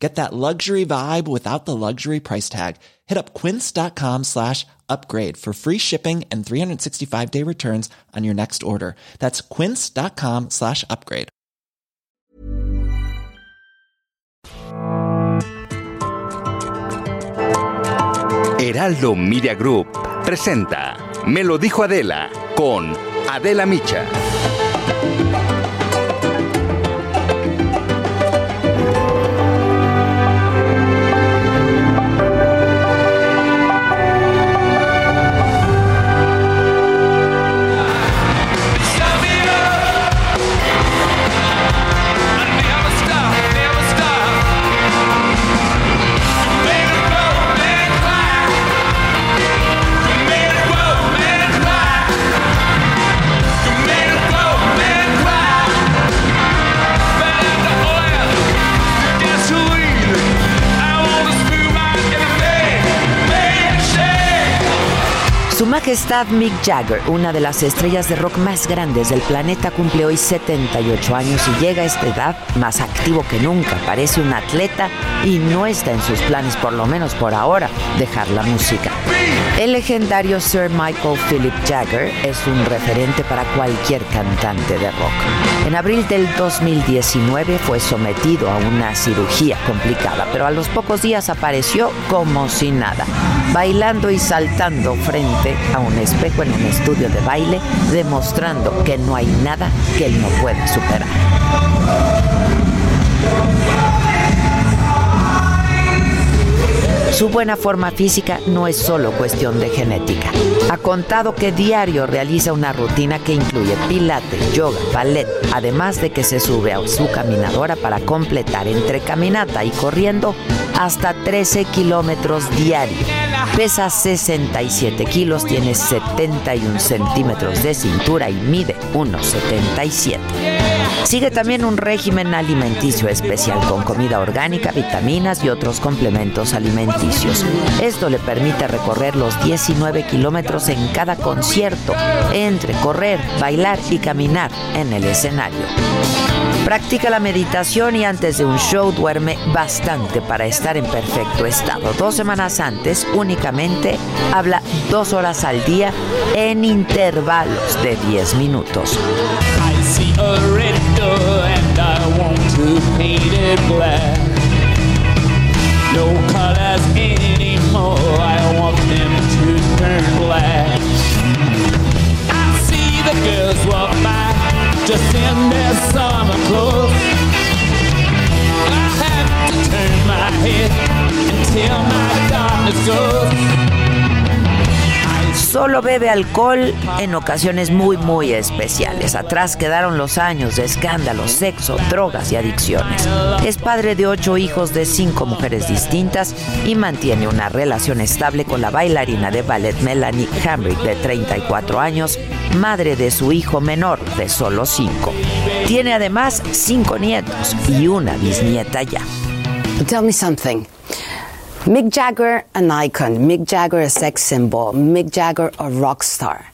Get that luxury vibe without the luxury price tag. Hit up quince.com slash upgrade for free shipping and 365 day returns on your next order. That's quince.com slash upgrade. Heraldo Media Group presenta Me lo dijo Adela con Adela Micha. Majestad Mick Jagger, una de las estrellas de rock más grandes del planeta, cumple hoy 78 años y llega a esta edad más activo que nunca. Parece un atleta y no está en sus planes, por lo menos por ahora, dejar la música. El legendario Sir Michael Philip Jagger es un referente para cualquier cantante de rock. En abril del 2019 fue sometido a una cirugía complicada, pero a los pocos días apareció como si nada, bailando y saltando frente a un espejo en un estudio de baile, demostrando que no hay nada que él no puede superar. Su buena forma física no es solo cuestión de genética. Ha contado que diario realiza una rutina que incluye pilates, yoga, ballet, además de que se sube a su caminadora para completar entre caminata y corriendo hasta 13 kilómetros diarios. Pesa 67 kilos, tiene 71 centímetros de cintura y mide 1,77. Sigue también un régimen alimenticio especial con comida orgánica, vitaminas y otros complementos alimenticios. Esto le permite recorrer los 19 kilómetros en cada concierto, entre correr, bailar y caminar en el escenario. Practica la meditación y antes de un show duerme bastante para estar en perfecto estado. Dos semanas antes únicamente habla dos horas al día en intervalos de 10 minutos. Bebe alcohol en ocasiones muy muy especiales. Atrás quedaron los años de escándalos, sexo, drogas y adicciones. Es padre de ocho hijos de cinco mujeres distintas y mantiene una relación estable con la bailarina de ballet Melanie Hamrick de 34 años, madre de su hijo menor de solo cinco. Tiene además cinco nietos y una bisnieta ya. Tell me something. Mick Jagger, an icon. Mick Jagger, a sex symbol. Mick Jagger, a rock star.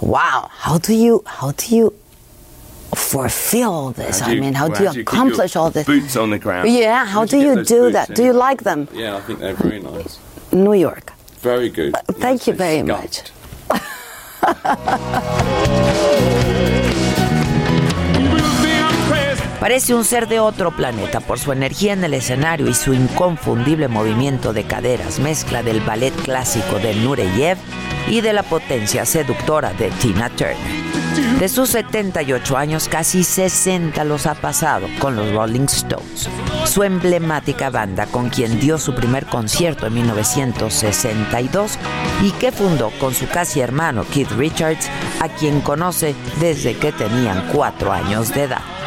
Wow. How do you, how do you fulfill this? Do I mean, how well, do you how do you accomplish all this? boots on the ground? Yeah, how do you you do that? in? Do you like them? Yeah, I think they're very nice. New York. Very good. Thank you very much. Parece un ser de otro planeta por su energía en el escenario y su inconfundible movimiento de caderas, mezcla del ballet clásico de Nureyev y de la potencia seductora de Tina Turner. De sus 78 años, casi 60 los ha pasado con los Rolling Stones, su emblemática banda con quien dio su primer concierto en 1962 y que fundó con su casi hermano Keith Richards, a quien conoce desde que tenían cuatro años de edad.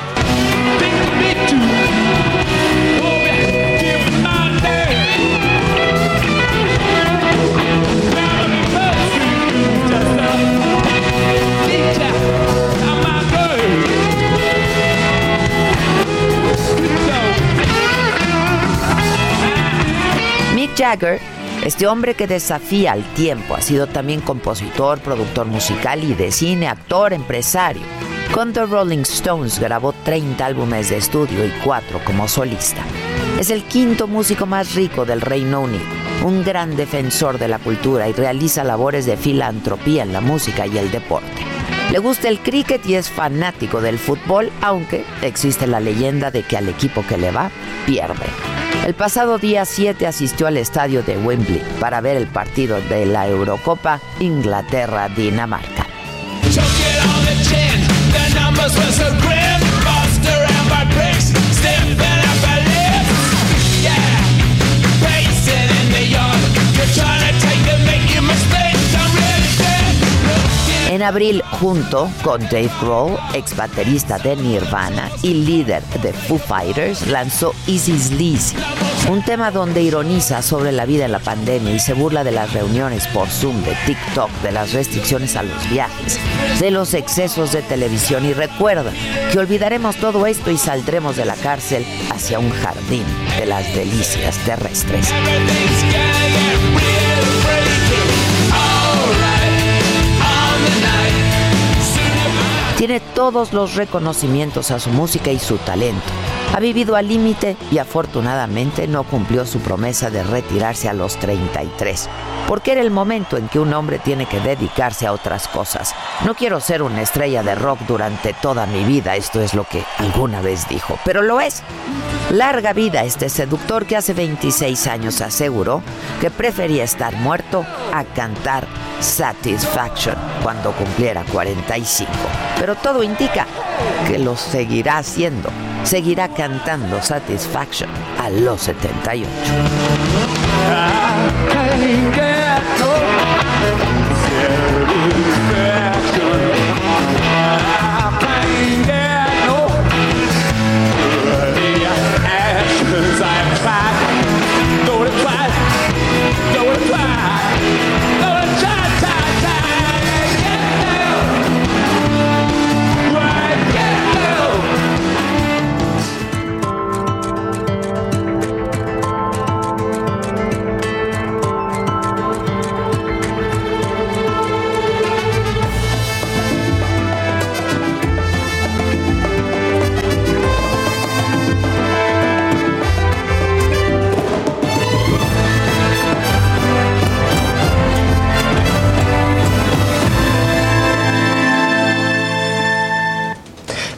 Jagger, este hombre que desafía al tiempo, ha sido también compositor, productor musical y de cine, actor, empresario. Con The Rolling Stones grabó 30 álbumes de estudio y 4 como solista. Es el quinto músico más rico del Reino Unido, un gran defensor de la cultura y realiza labores de filantropía en la música y el deporte. Le gusta el cricket y es fanático del fútbol, aunque existe la leyenda de que al equipo que le va, pierde. El pasado día 7 asistió al estadio de Wembley para ver el partido de la Eurocopa Inglaterra-Dinamarca. the numbers were so grim. Around sniffing lips Yeah, pacing in the yard You're trying to take the make you must abril, junto con Dave Grohl, ex baterista de Nirvana y líder de Foo Fighters, lanzó Easy's Sleazy, un tema donde ironiza sobre la vida en la pandemia y se burla de las reuniones por Zoom, de TikTok, de las restricciones a los viajes, de los excesos de televisión y recuerda que olvidaremos todo esto y saldremos de la cárcel hacia un jardín de las delicias terrestres. Tiene todos los reconocimientos a su música y su talento. Ha vivido al límite y afortunadamente no cumplió su promesa de retirarse a los 33, porque era el momento en que un hombre tiene que dedicarse a otras cosas. No quiero ser una estrella de rock durante toda mi vida, esto es lo que alguna vez dijo, pero lo es. Larga vida este seductor que hace 26 años aseguró que prefería estar muerto a cantar Satisfaction cuando cumpliera 45. Pero todo indica que lo seguirá haciendo. Seguirá cantando Satisfaction a los 78.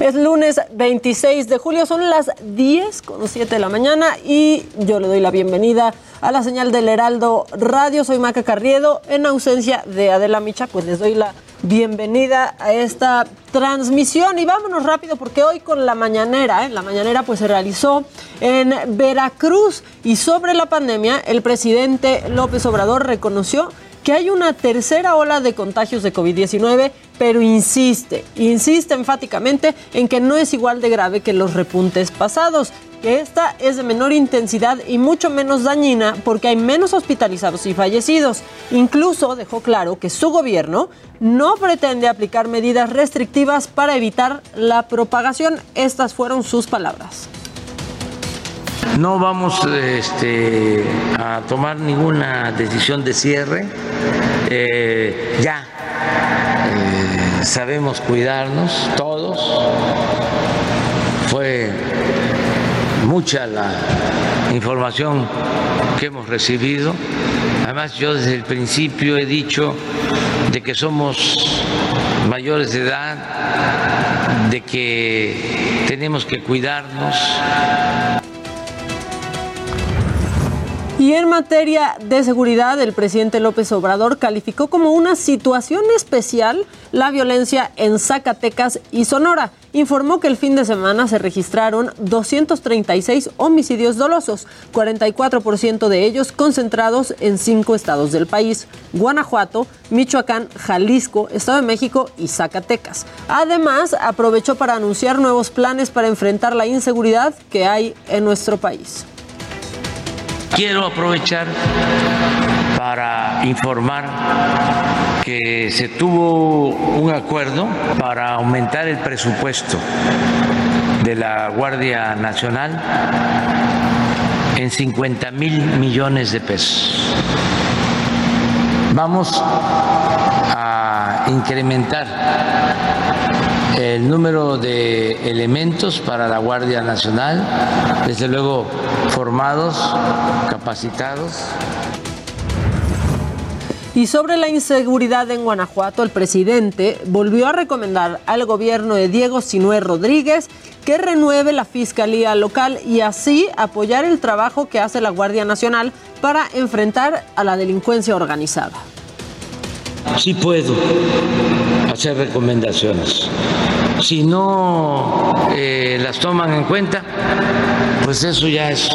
Es lunes 26 de julio, son las 10 con 7 de la mañana y yo le doy la bienvenida a la señal del Heraldo Radio. Soy Maca Carriedo. En ausencia de Adela Micha, pues les doy la bienvenida a esta transmisión y vámonos rápido porque hoy con la mañanera, ¿eh? la mañanera pues se realizó en Veracruz y sobre la pandemia el presidente López Obrador reconoció que hay una tercera ola de contagios de COVID-19, pero insiste, insiste enfáticamente en que no es igual de grave que los repuntes pasados, que esta es de menor intensidad y mucho menos dañina porque hay menos hospitalizados y fallecidos. Incluso dejó claro que su gobierno no pretende aplicar medidas restrictivas para evitar la propagación. Estas fueron sus palabras. No vamos este, a tomar ninguna decisión de cierre. Eh, ya eh, sabemos cuidarnos todos. Fue mucha la información que hemos recibido. Además, yo desde el principio he dicho de que somos mayores de edad, de que tenemos que cuidarnos. Y en materia de seguridad, el presidente López Obrador calificó como una situación especial la violencia en Zacatecas y Sonora. Informó que el fin de semana se registraron 236 homicidios dolosos, 44% de ellos concentrados en cinco estados del país, Guanajuato, Michoacán, Jalisco, Estado de México y Zacatecas. Además, aprovechó para anunciar nuevos planes para enfrentar la inseguridad que hay en nuestro país. Quiero aprovechar para informar que se tuvo un acuerdo para aumentar el presupuesto de la Guardia Nacional en 50 mil millones de pesos. Vamos a incrementar el número de elementos para la Guardia Nacional, desde luego formados, capacitados. Y sobre la inseguridad en Guanajuato, el presidente volvió a recomendar al gobierno de Diego Sinué Rodríguez que renueve la fiscalía local y así apoyar el trabajo que hace la Guardia Nacional para enfrentar a la delincuencia organizada. Sí puedo hacer recomendaciones. Si no eh, las toman en cuenta, pues eso ya es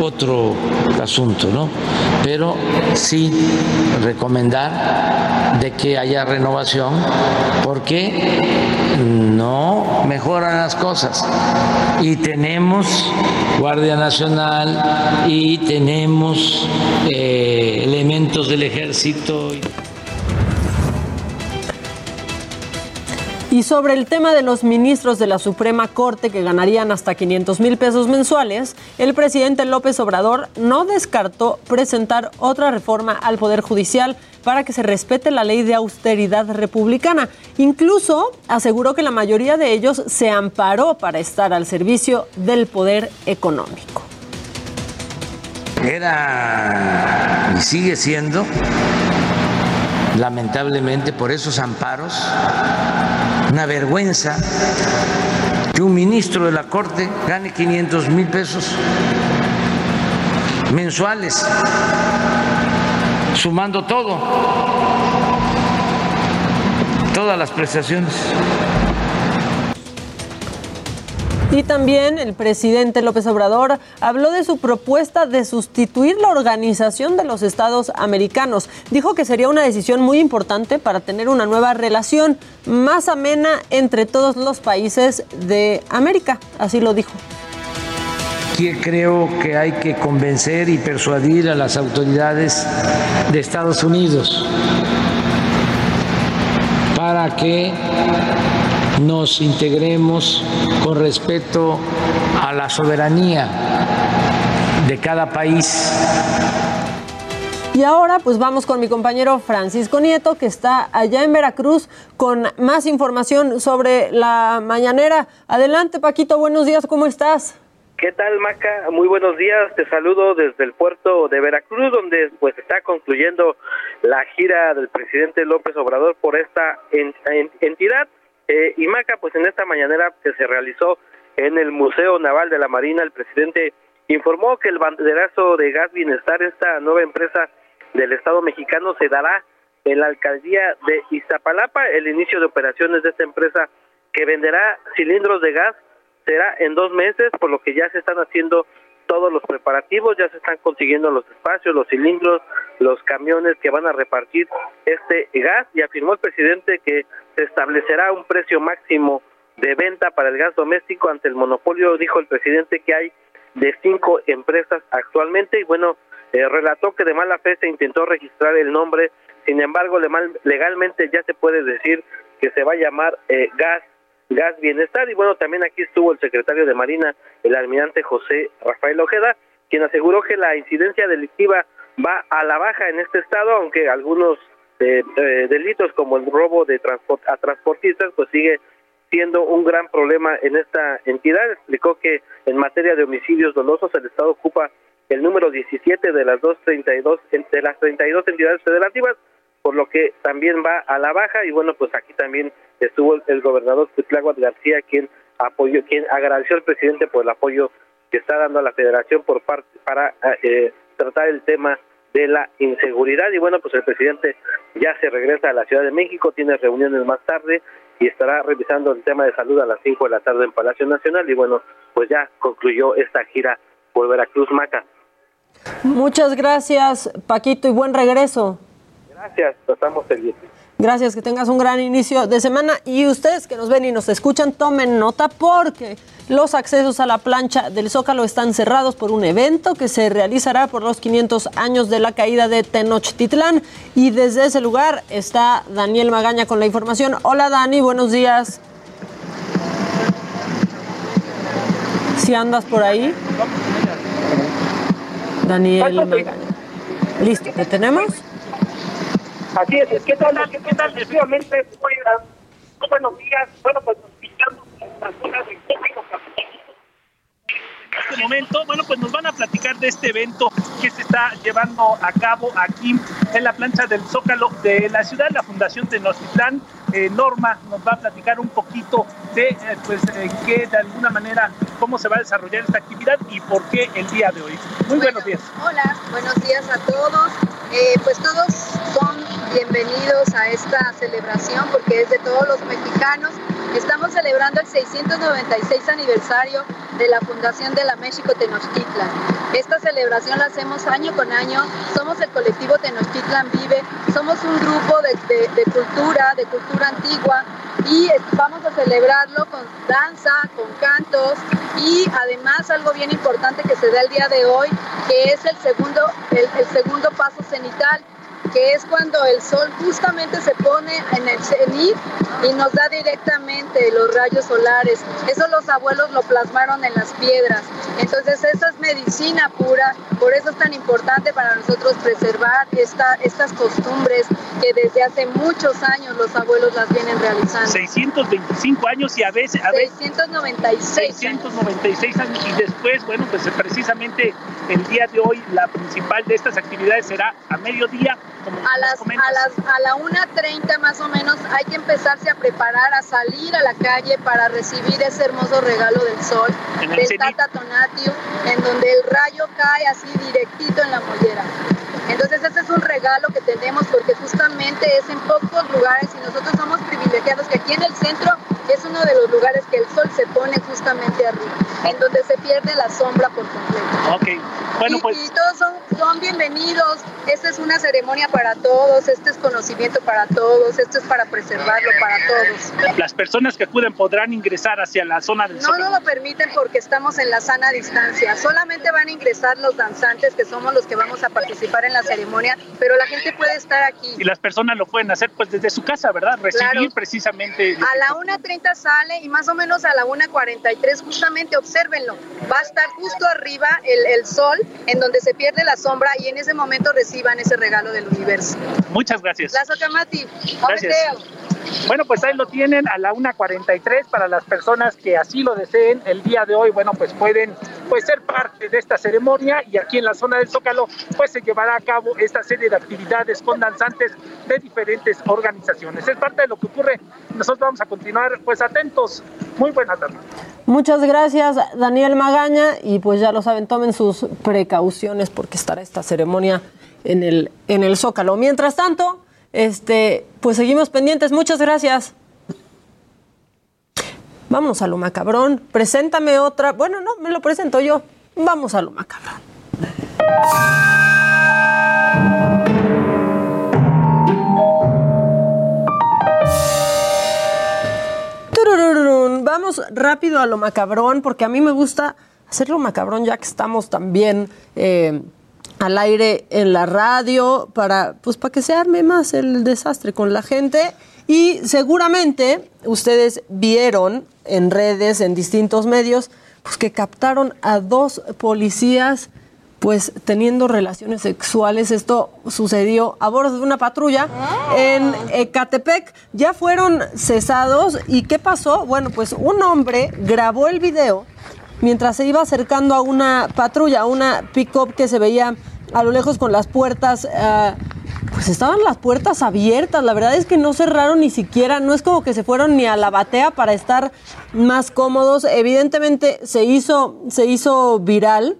otro asunto, ¿no? Pero sí recomendar de que haya renovación porque no mejoran las cosas. Y tenemos Guardia Nacional y tenemos eh, elementos del ejército. Y sobre el tema de los ministros de la Suprema Corte que ganarían hasta 500 mil pesos mensuales, el presidente López Obrador no descartó presentar otra reforma al Poder Judicial para que se respete la ley de austeridad republicana. Incluso aseguró que la mayoría de ellos se amparó para estar al servicio del poder económico. Era y sigue siendo lamentablemente por esos amparos, una vergüenza que un ministro de la Corte gane 500 mil pesos mensuales, sumando todo, todas las prestaciones. Y también el presidente López Obrador habló de su propuesta de sustituir la organización de los estados americanos. Dijo que sería una decisión muy importante para tener una nueva relación más amena entre todos los países de América. Así lo dijo. Creo que hay que convencer y persuadir a las autoridades de Estados Unidos para que nos integremos con respeto a la soberanía de cada país. Y ahora pues vamos con mi compañero Francisco Nieto que está allá en Veracruz con más información sobre la mañanera. Adelante Paquito, buenos días, ¿cómo estás? ¿Qué tal, Maca? Muy buenos días. Te saludo desde el puerto de Veracruz, donde pues está concluyendo la gira del presidente López Obrador por esta entidad. Eh, y Maca, pues en esta mañanera que se realizó en el Museo Naval de la Marina, el presidente informó que el banderazo de Gas Bienestar, esta nueva empresa del Estado mexicano, se dará en la alcaldía de Iztapalapa. El inicio de operaciones de esta empresa que venderá cilindros de gas será en dos meses, por lo que ya se están haciendo todos los preparativos, ya se están consiguiendo los espacios, los cilindros, los camiones que van a repartir este gas y afirmó el presidente que se establecerá un precio máximo de venta para el gas doméstico ante el monopolio, dijo el presidente que hay de cinco empresas actualmente y bueno, eh, relató que de mala fe se intentó registrar el nombre, sin embargo legalmente ya se puede decir que se va a llamar eh, gas gas bienestar y bueno también aquí estuvo el secretario de Marina el almirante José Rafael Ojeda quien aseguró que la incidencia delictiva va a la baja en este estado aunque algunos de, delitos como el robo de transport, a transportistas, pues sigue siendo un gran problema en esta entidad. Explicó que en materia de homicidios dolosos el Estado ocupa el número 17 de las 232 de las 32 entidades federativas, por lo que también va a la baja y bueno, pues aquí también estuvo el, gobernador Cuitláhuac García quien apoyó, quien agradeció al presidente por el apoyo que está dando a la Federación por parte para eh, tratar el tema de la inseguridad. Y bueno, pues el presidente ya se regresa a la Ciudad de México, tiene reuniones más tarde y estará revisando el tema de salud a las 5 de la tarde en Palacio Nacional. Y bueno, pues ya concluyó esta gira por Veracruz Maca. Muchas gracias, Paquito, y buen regreso. Gracias, estamos pendientes. Gracias, que tengas un gran inicio de semana y ustedes que nos ven y nos escuchan, tomen nota porque los accesos a la plancha del Zócalo están cerrados por un evento que se realizará por los 500 años de la caída de Tenochtitlán y desde ese lugar está Daniel Magaña con la información. Hola Dani, buenos días. Si andas por ahí. Daniel. Magaña. Listo, ¿te tenemos? Así es, ¿qué tal? ¿Qué tal? Muy buenos días. Bueno, pues este momento, bueno, pues nos van a platicar de este evento que se está llevando a cabo aquí en la plancha del Zócalo de la ciudad, la Fundación Tenochtitlán. Eh, Norma nos va a platicar un poquito de, eh, pues, eh, qué de alguna manera, cómo se va a desarrollar esta actividad y por qué el día de hoy. Muy buenos días. Hola, buenos días a todos. Eh, pues todos son bienvenidos a esta celebración porque es de todos los mexicanos. Estamos celebrando el 696 aniversario de la fundación de la México Tenochtitlan. Esta celebración la hacemos año con año. Somos el colectivo Tenochtitlan Vive. Somos un grupo de, de- cultura, de cultura antigua y vamos a celebrarlo con danza, con cantos y además algo bien importante que se da el día de hoy, que es el segundo, el segundo paso cenital, que es cuando el sol justamente se pone en el cenit y nos da directamente los rayos solares. Eso los abuelos lo plasmaron en las piedras. Entonces esa es medicina pura, por eso es tan importante para nosotros preservar esta, estas costumbres que desde hace muchos años los abuelos las vienen realizando. 625 años y a veces, a veces 696. 696 años y después, bueno, pues precisamente el día de hoy la principal de estas actividades será a mediodía, A las, a las a la 1.30 más o menos hay que empezarse a preparar, a salir a la calle para recibir ese hermoso regalo del sol, del. Tata Tonatiuh, en donde el rayo cae así directito en la mollera. Entonces ese es un regalo que tenemos porque justamente es en pocos lugares y nosotros somos privilegiados que aquí en el centro es uno de los lugares que el sol se pone justamente arriba, en donde se pierde la sombra por completo. Ok, bueno, y, pues y todos son, son bienvenidos. Esta es una ceremonia para todos, este es conocimiento para todos, esto es para preservarlo para todos. las personas que acuden podrán ingresar hacia la zona del No Zócalo. nos lo permiten porque estamos en la sana distancia. Solamente van a ingresar los danzantes, que somos los que vamos a participar en la ceremonia, pero la gente puede estar aquí. Y las personas lo pueden hacer pues desde su casa, ¿verdad? Recibir Claro. precisamente. A la 1.30 sale y más o menos a la 1.43 justamente obsérvenlo. Va a estar justo arriba el, el sol en donde se pierde la sombra y en ese momento reciban ese regalo del universo. Muchas gracias. Las Okamati. Gracias. Bueno, pues ahí lo tienen a la 1.43 para las personas que así lo deseen. El día de hoy, bueno, pues pueden pues, ser parte de esta ceremonia y aquí en la zona del Zócalo pues se llevará a cabo esta serie de actividades con danzantes de diferentes organizaciones. Es parte de lo que ocurre. Nosotros vamos a continuar pues atentos. Muy buenas tardes. Muchas gracias, Daniel Magaña. Y pues ya lo saben, tomen sus precauciones porque estará esta ceremonia en el, en el Zócalo. Mientras tanto, este, pues seguimos pendientes. Muchas gracias. Vamos a lo macabrón. Preséntame otra. Bueno, no, me lo presento yo. Vamos a lo macabrón. Vamos rápido a lo macabrón, porque a mí me gusta hacerlo macabrón ya que estamos también eh, al aire en la radio, para, pues, para que se arme más el desastre con la gente. Y seguramente ustedes vieron en redes, en distintos medios, pues que captaron a dos policías pues teniendo relaciones sexuales. Esto sucedió a bordo de una patrulla en Ecatepec. Ya fueron cesados. ¿Y qué pasó? Bueno, pues un hombre grabó el video mientras se iba acercando a una patrulla, a una pick-up que se veía a lo lejos con las puertas. ah, pues estaban las puertas abiertas, la verdad es que no cerraron ni siquiera, no es como que se fueron ni a la batea para estar más cómodos. Evidentemente se hizo, se hizo viral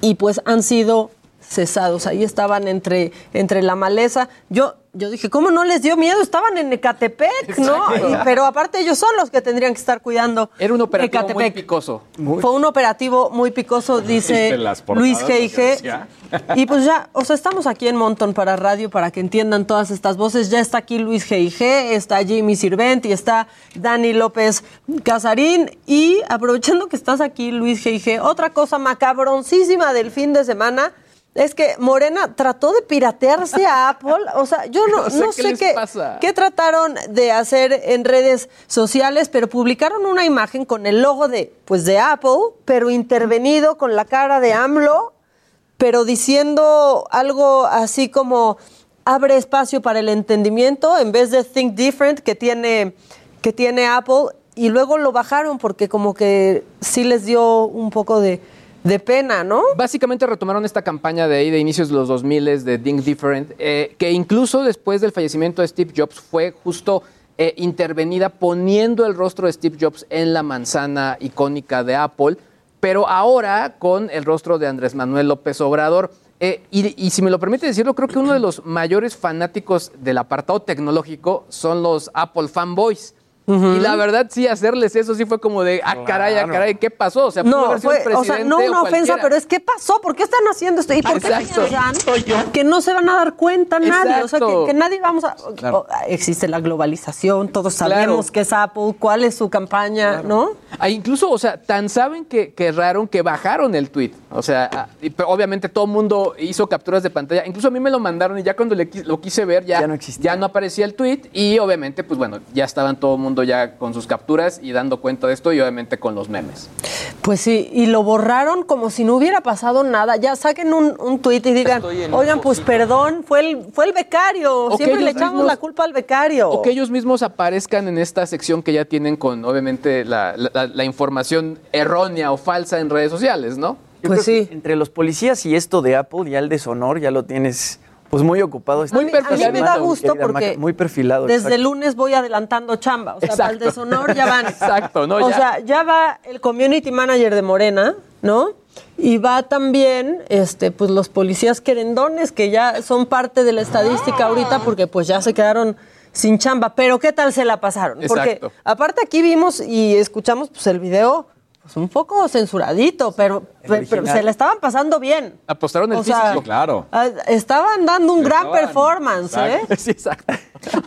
y pues han sido cesados. Ahí estaban entre, entre la maleza. Yo, yo dije, ¿cómo no les dio miedo? Estaban en Ecatepec, ¿no? Y- pero aparte ellos son los que tendrían que estar cuidando. Era un operativo muy picoso. Fue un operativo muy picoso, dice ¿Viste las portadas, Luis G.I.G. Y pues ya, o sea, estamos aquí en Monton para radio para que entiendan todas estas voces. Ya está aquí Luis G.I.G., está Jimmy Sirvent y está Dani López Casarín. Y aprovechando que estás aquí, Luis G.I.G., otra cosa macabroncísima del fin de semana es que Morena trató de piratearse a Apple. O sea, yo no, No sé no qué sé les qué, pasa. qué trataron de hacer en redes sociales, pero publicaron una imagen con el logo de, pues, de Apple, pero intervenido con la cara de AMLO. pero diciendo algo así como abre espacio para el entendimiento en vez de think different que tiene, que tiene Apple y luego lo bajaron porque como que sí les dio un poco de, de pena, ¿no? Básicamente retomaron esta campaña de ahí de inicios de los 2000 de Think Different, eh, que incluso después del fallecimiento de Steve Jobs fue justo eh, intervenida poniendo el rostro de Steve Jobs en la manzana icónica de Apple, pero ahora con el rostro de Andrés Manuel López Obrador. Eh, y, y si me lo permite decirlo, creo que uno de los mayores fanáticos del apartado tecnológico son los Apple fanboys. Y la verdad, sí, hacerles eso sí fue como de, ah, caray, ah, caray, ¿qué pasó? O sea, pudo No, haber sido el fue, o sea, no una ofensa, pero es ¿qué pasó? ¿Por qué están haciendo esto? ¿Y por qué Exacto. piensan que no se van a dar cuenta nadie? O sea, que, nadie vamos a... Claro. existe la globalización, todos sabemos Claro. que es Apple, cuál es su campaña, ¿no? Ah, incluso, o sea, tan saben que, que erraron que bajaron el tweet. O sea, ah, y, pero obviamente todo el mundo hizo capturas de pantalla. Incluso a mí me lo mandaron y ya cuando le lo quise ver ya, ya, no aparecía el tweet. Y obviamente, pues bueno, ya estaban todo el mundo ya con sus capturas y dando cuenta de esto y obviamente con los memes. Pues sí, y lo borraron como si no hubiera pasado nada. Ya saquen un, un tuit y digan, oigan, pues perdón, fue el, fue el becario. O Siempre le echamos mismos- la culpa al becario. O que ellos mismos aparezcan en esta sección que ya tienen con, obviamente, la, la- la información errónea o falsa en redes sociales, ¿no? Yo creo que entre los policías y esto de Apple, ya el deshonor ya lo tienes pues muy ocupado. A mí- a mí me da gusto querida Maca, porque Muy perfilado. Desde exacto. el lunes voy adelantando chamba. O sea, para el Exacto. deshonor ya van. Exacto, ¿no? O Ya. sea, ya va el community manager de Morena, ¿no? Y va también, este, pues los policías querendones que ya son parte de la estadística ahorita porque pues ya se quedaron sin chamba. Pero ¿qué tal se la pasaron? Porque Exacto. aparte aquí vimos y escuchamos pues el video pues un poco censuradito, pero, se la estaban pasando bien. Apostaron el O sea, físico, claro. Ah, Estaban dando un gran Estaban- performance, ¿eh? Sí, exacto.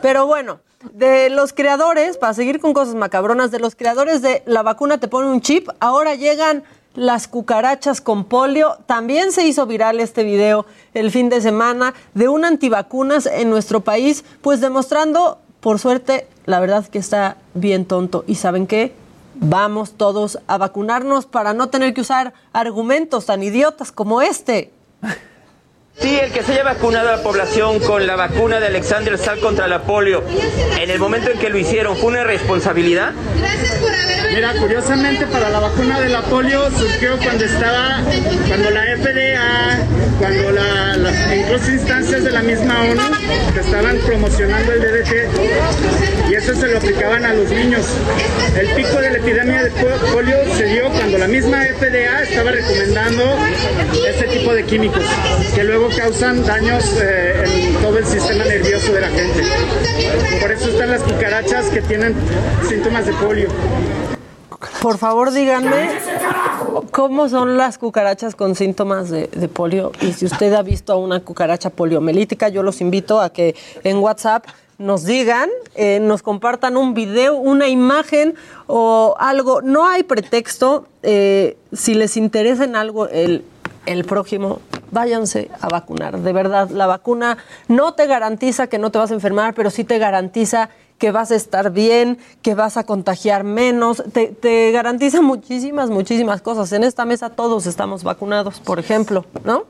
Pero bueno, de los creadores, para seguir con cosas macabronas, de los creadores de la vacuna te pone un chip, ahora llegan las cucarachas con polio. También se hizo viral este video el fin de semana de un antivacunas en nuestro país, pues demostrando, por suerte, la verdad que está bien tonto. ¿Y saben qué? Vamos todos a vacunarnos para no tener que usar argumentos tan idiotas como este. Sí, el que se haya vacunado a la población con la vacuna de Alexander Sal contra la polio, en el momento en que lo hicieron, ¿fue una responsabilidad? Mira, curiosamente para la vacuna de la polio surgió cuando estaba, cuando la FDA, cuando la, las incluso instancias de la misma ONU que estaban promocionando el DDT y eso se lo aplicaban a los niños. El pico de la epidemia de po- polio se dio cuando la misma FDA estaba recomendando ese tipo de químicos que luego causan daños eh, en todo el sistema nervioso de la gente. Por eso están las cucarachas que tienen síntomas de polio. Por favor, díganme cómo son las cucarachas con síntomas de, polio. Y si usted ha visto a una cucaracha poliomelítica, yo los invito a que en WhatsApp nos digan, eh, nos compartan un video, una imagen o algo. No hay pretexto. eh, si les interesa en algo el, el prójimo, váyanse a vacunar. De verdad, la vacuna no te garantiza que no te vas a enfermar, pero sí te garantiza que vas a estar bien, que vas a contagiar menos, te, te garantiza muchísimas, muchísimas cosas. En esta mesa todos estamos vacunados, por ejemplo, ¿no?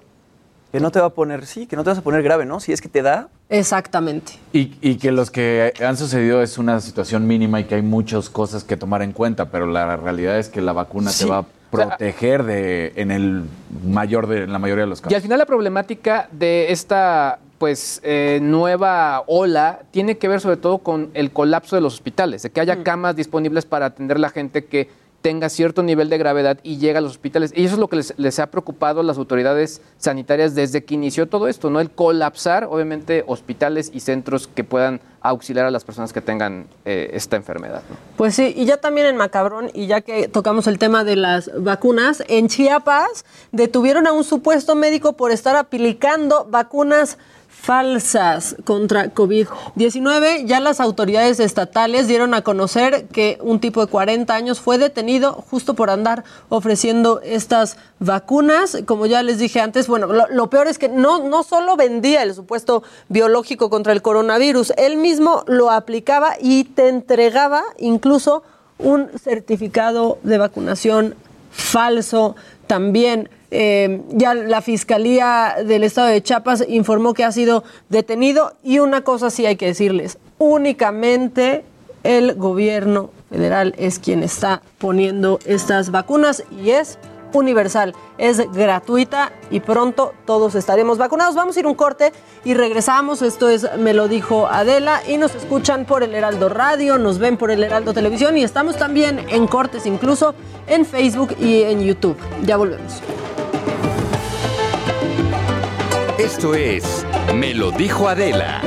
Que no te va a poner, sí, que no te vas a poner grave, ¿no? Si es que te da, Exactamente. Y, y que los que han sucedido es una situación mínima y que hay muchas cosas que tomar en cuenta, pero la realidad es que la vacuna Sí. te va a proteger de, en el mayor de, en la mayoría de los Y casos. al final la problemática de esta pues eh, nueva ola tiene que ver sobre todo con el colapso de los hospitales, de que haya camas disponibles para atender a la gente que tenga cierto nivel de gravedad y llega a los hospitales. Y eso es lo que les, ha preocupado a las autoridades sanitarias desde que inició todo esto, ¿no? El colapsar, obviamente, hospitales y centros que puedan auxiliar a las personas que tengan eh, esta enfermedad. Pues sí, y ya también en Macabrón, y ya que tocamos el tema de las vacunas, en Chiapas detuvieron a un supuesto médico por estar aplicando vacunas falsas contra COVID-19. Ya las autoridades estatales dieron a conocer que un tipo de 40 años fue detenido justo por andar ofreciendo estas vacunas. Como ya les dije antes, bueno, lo, peor es que no, no solo vendía el supuesto biológico contra el coronavirus, él mismo lo aplicaba y te entregaba incluso un certificado de vacunación falso. También. Eh, ya la Fiscalía del Estado de Chiapas informó que ha sido detenido y una cosa sí hay que decirles, únicamente el gobierno federal es quien está poniendo estas vacunas y es universal, es gratuita y pronto todos estaremos vacunados. Vamos a ir un corte y regresamos. Esto es Me lo dijo Adela y nos escuchan por el Heraldo Radio, nos ven por el Heraldo Televisión y estamos también en cortes incluso en Facebook y en YouTube. Ya volvemos. Esto es Me lo dijo Adela.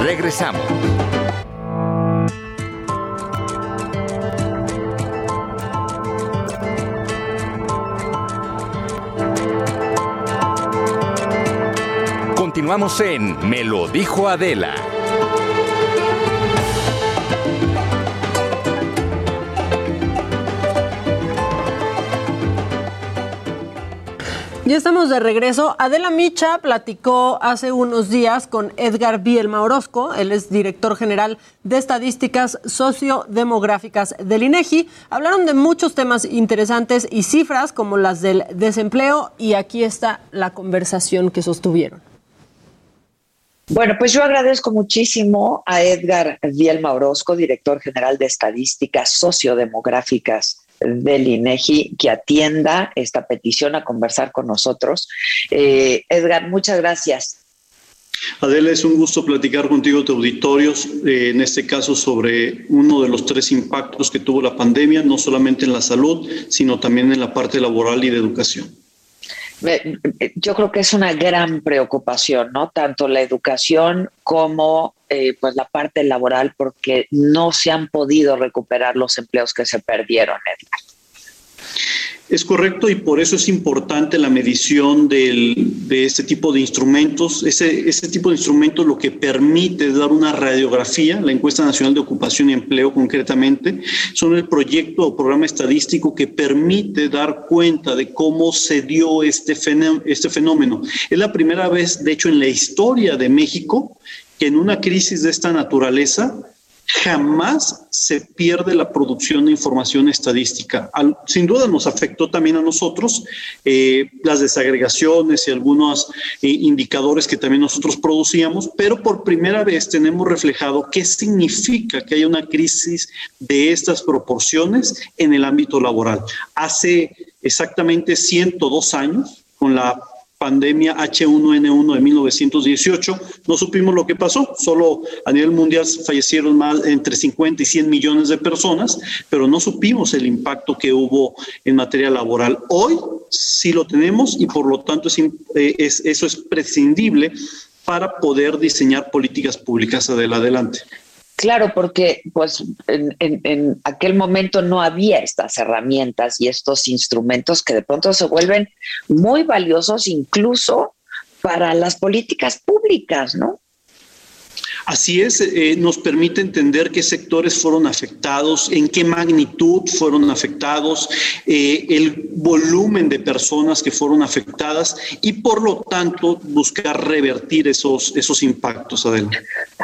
Regresamos. Continuamos en Me lo dijo Adela. Ya estamos de regreso. Adela Micha platicó hace unos días con Edgar Bielma Orozco, él es director general de estadísticas sociodemográficas del INEGI. Hablaron de muchos temas interesantes y cifras como las del desempleo y aquí está la conversación que sostuvieron. Bueno, pues yo agradezco muchísimo a Edgar Bielma Orozco, director general de estadísticas sociodemográficas del INEGI que atienda esta petición a conversar con nosotros. Eh, Edgar, muchas gracias. Adela, es un gusto platicar contigo, tu auditorios, eh, en este caso sobre uno de los tres impactos que tuvo la pandemia, no solamente en la salud, sino también en la parte laboral y de educación. Yo creo que es una gran preocupación, ¿no? Tanto la educación como eh, pues la parte laboral, porque no se han podido recuperar los empleos que se perdieron. Es correcto y por eso es importante la medición de este tipo de instrumentos. Ese, tipo de instrumentos lo que permite dar una radiografía, la encuesta nacional de ocupación y empleo concretamente, son el proyecto o programa estadístico que permite dar cuenta de cómo se dio este este fenómeno. Es la primera vez, de hecho, en la historia de México que en una crisis de esta naturaleza jamás se pierde la producción de información estadística. sin duda nos afectó también a nosotros eh, las desagregaciones y algunos eh, indicadores que también nosotros producíamos, pero por primera vez tenemos reflejado qué significa que haya una crisis de estas proporciones en el ámbito laboral. Hace exactamente 102 años, con la pandemia H1N1 de 1918. No supimos lo que pasó, solo a nivel mundial fallecieron más entre 50 y 100 millones de personas, pero no supimos el impacto que hubo en materia laboral. Hoy sí lo tenemos y por lo tanto es, eh, es, eso es prescindible para poder diseñar políticas públicas adelante. Claro, porque pues en, en, aquel momento no había estas herramientas y estos instrumentos que de pronto se vuelven muy valiosos incluso para las políticas públicas, ¿no? Así es, eh, nos permite entender qué sectores fueron afectados, en qué magnitud fueron afectados, eh, el volumen de personas que fueron afectadas y por lo tanto buscar revertir esos, esos impactos, adelante.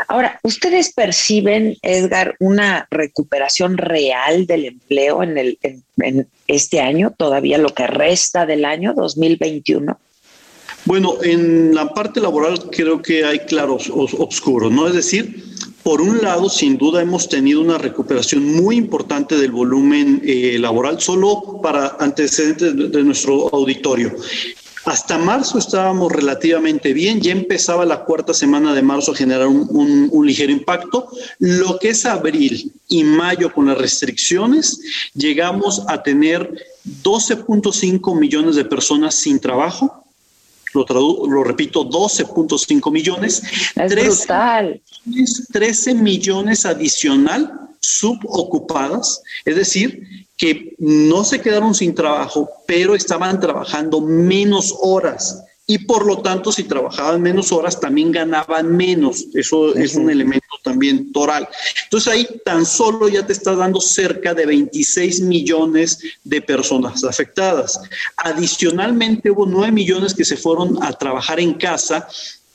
Ahora, ¿ustedes perciben, Edgar, una recuperación real del empleo en, el, en este año, todavía lo que resta del año 2021? Bueno, en la parte laboral creo que hay claros oscuros, ¿no? Es decir, por un lado, sin duda hemos tenido una recuperación muy importante del volumen eh, laboral, solo para antecedentes de, nuestro auditorio. Hasta marzo estábamos relativamente bien, ya empezaba la cuarta semana de marzo a generar un, ligero impacto. Lo que es abril y mayo con las restricciones, llegamos a tener 12.5 millones de personas sin trabajo, lo, lo repito, 12.5 millones. Es 13, brutal. 13 millones adicional subocupadas, es decir, que no se quedaron sin trabajo, pero estaban trabajando menos horas y por lo tanto si trabajaban menos horas también ganaban menos. Eso es un elemento también toral. Entonces ahí tan solo ya te está dando cerca de 26 millones de personas afectadas. Adicionalmente hubo 9 millones que se fueron a trabajar en casa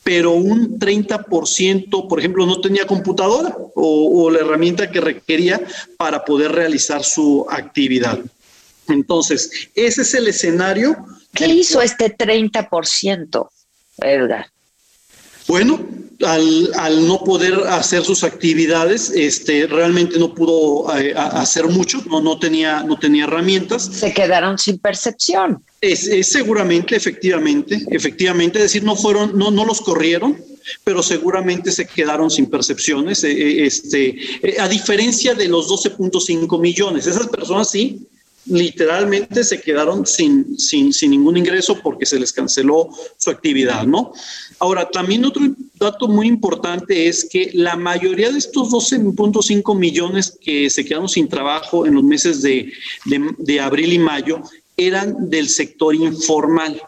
pero un 30%, por ejemplo, no tenía computadora o, o, la herramienta que requería para poder realizar su actividad. Entonces, ese es el escenario. ¿Qué hizo este 30%, Edgar? Bueno, al, al, no poder hacer sus actividades, este, realmente no pudo eh, hacer mucho, no, no, tenía, no tenía herramientas. Se quedaron sin percepción. Es, es, seguramente, efectivamente, efectivamente, es decir, no fueron, no, no los corrieron, pero seguramente se quedaron sin percepciones. Eh, eh, este, a diferencia de los 12.5 millones, esas personas sí literalmente se quedaron sin, sin, sin, ningún ingreso porque se les canceló su actividad, ¿no? Ahora, también otro dato muy importante es que la mayoría de estos 12.5 millones que se quedaron sin trabajo en los meses de, de, de abril y mayo eran del sector informal.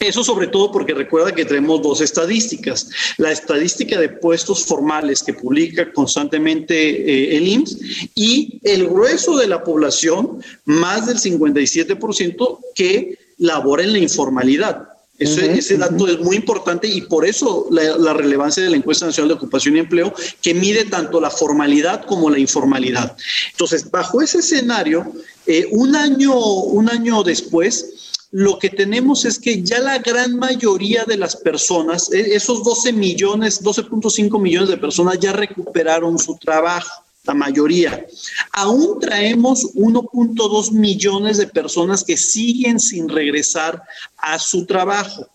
Eso sobre todo porque recuerda que tenemos dos estadísticas. La estadística de puestos formales que publica constantemente eh, el IMSS y el grueso de la población, más del 57% que labora en la informalidad. Ese, ese dato es muy importante y por eso la, la, relevancia de la encuesta nacional de ocupación y empleo que mide tanto la formalidad como la informalidad. Entonces, bajo ese escenario, eh, un, año, un año después, lo que tenemos es que ya la gran mayoría de las personas, e, esos 12 millones, 12.5 millones de personas ya recuperaron su trabajo, la mayoría. Aún traemos 1.2 millones de personas que siguen sin regresar a su trabajo.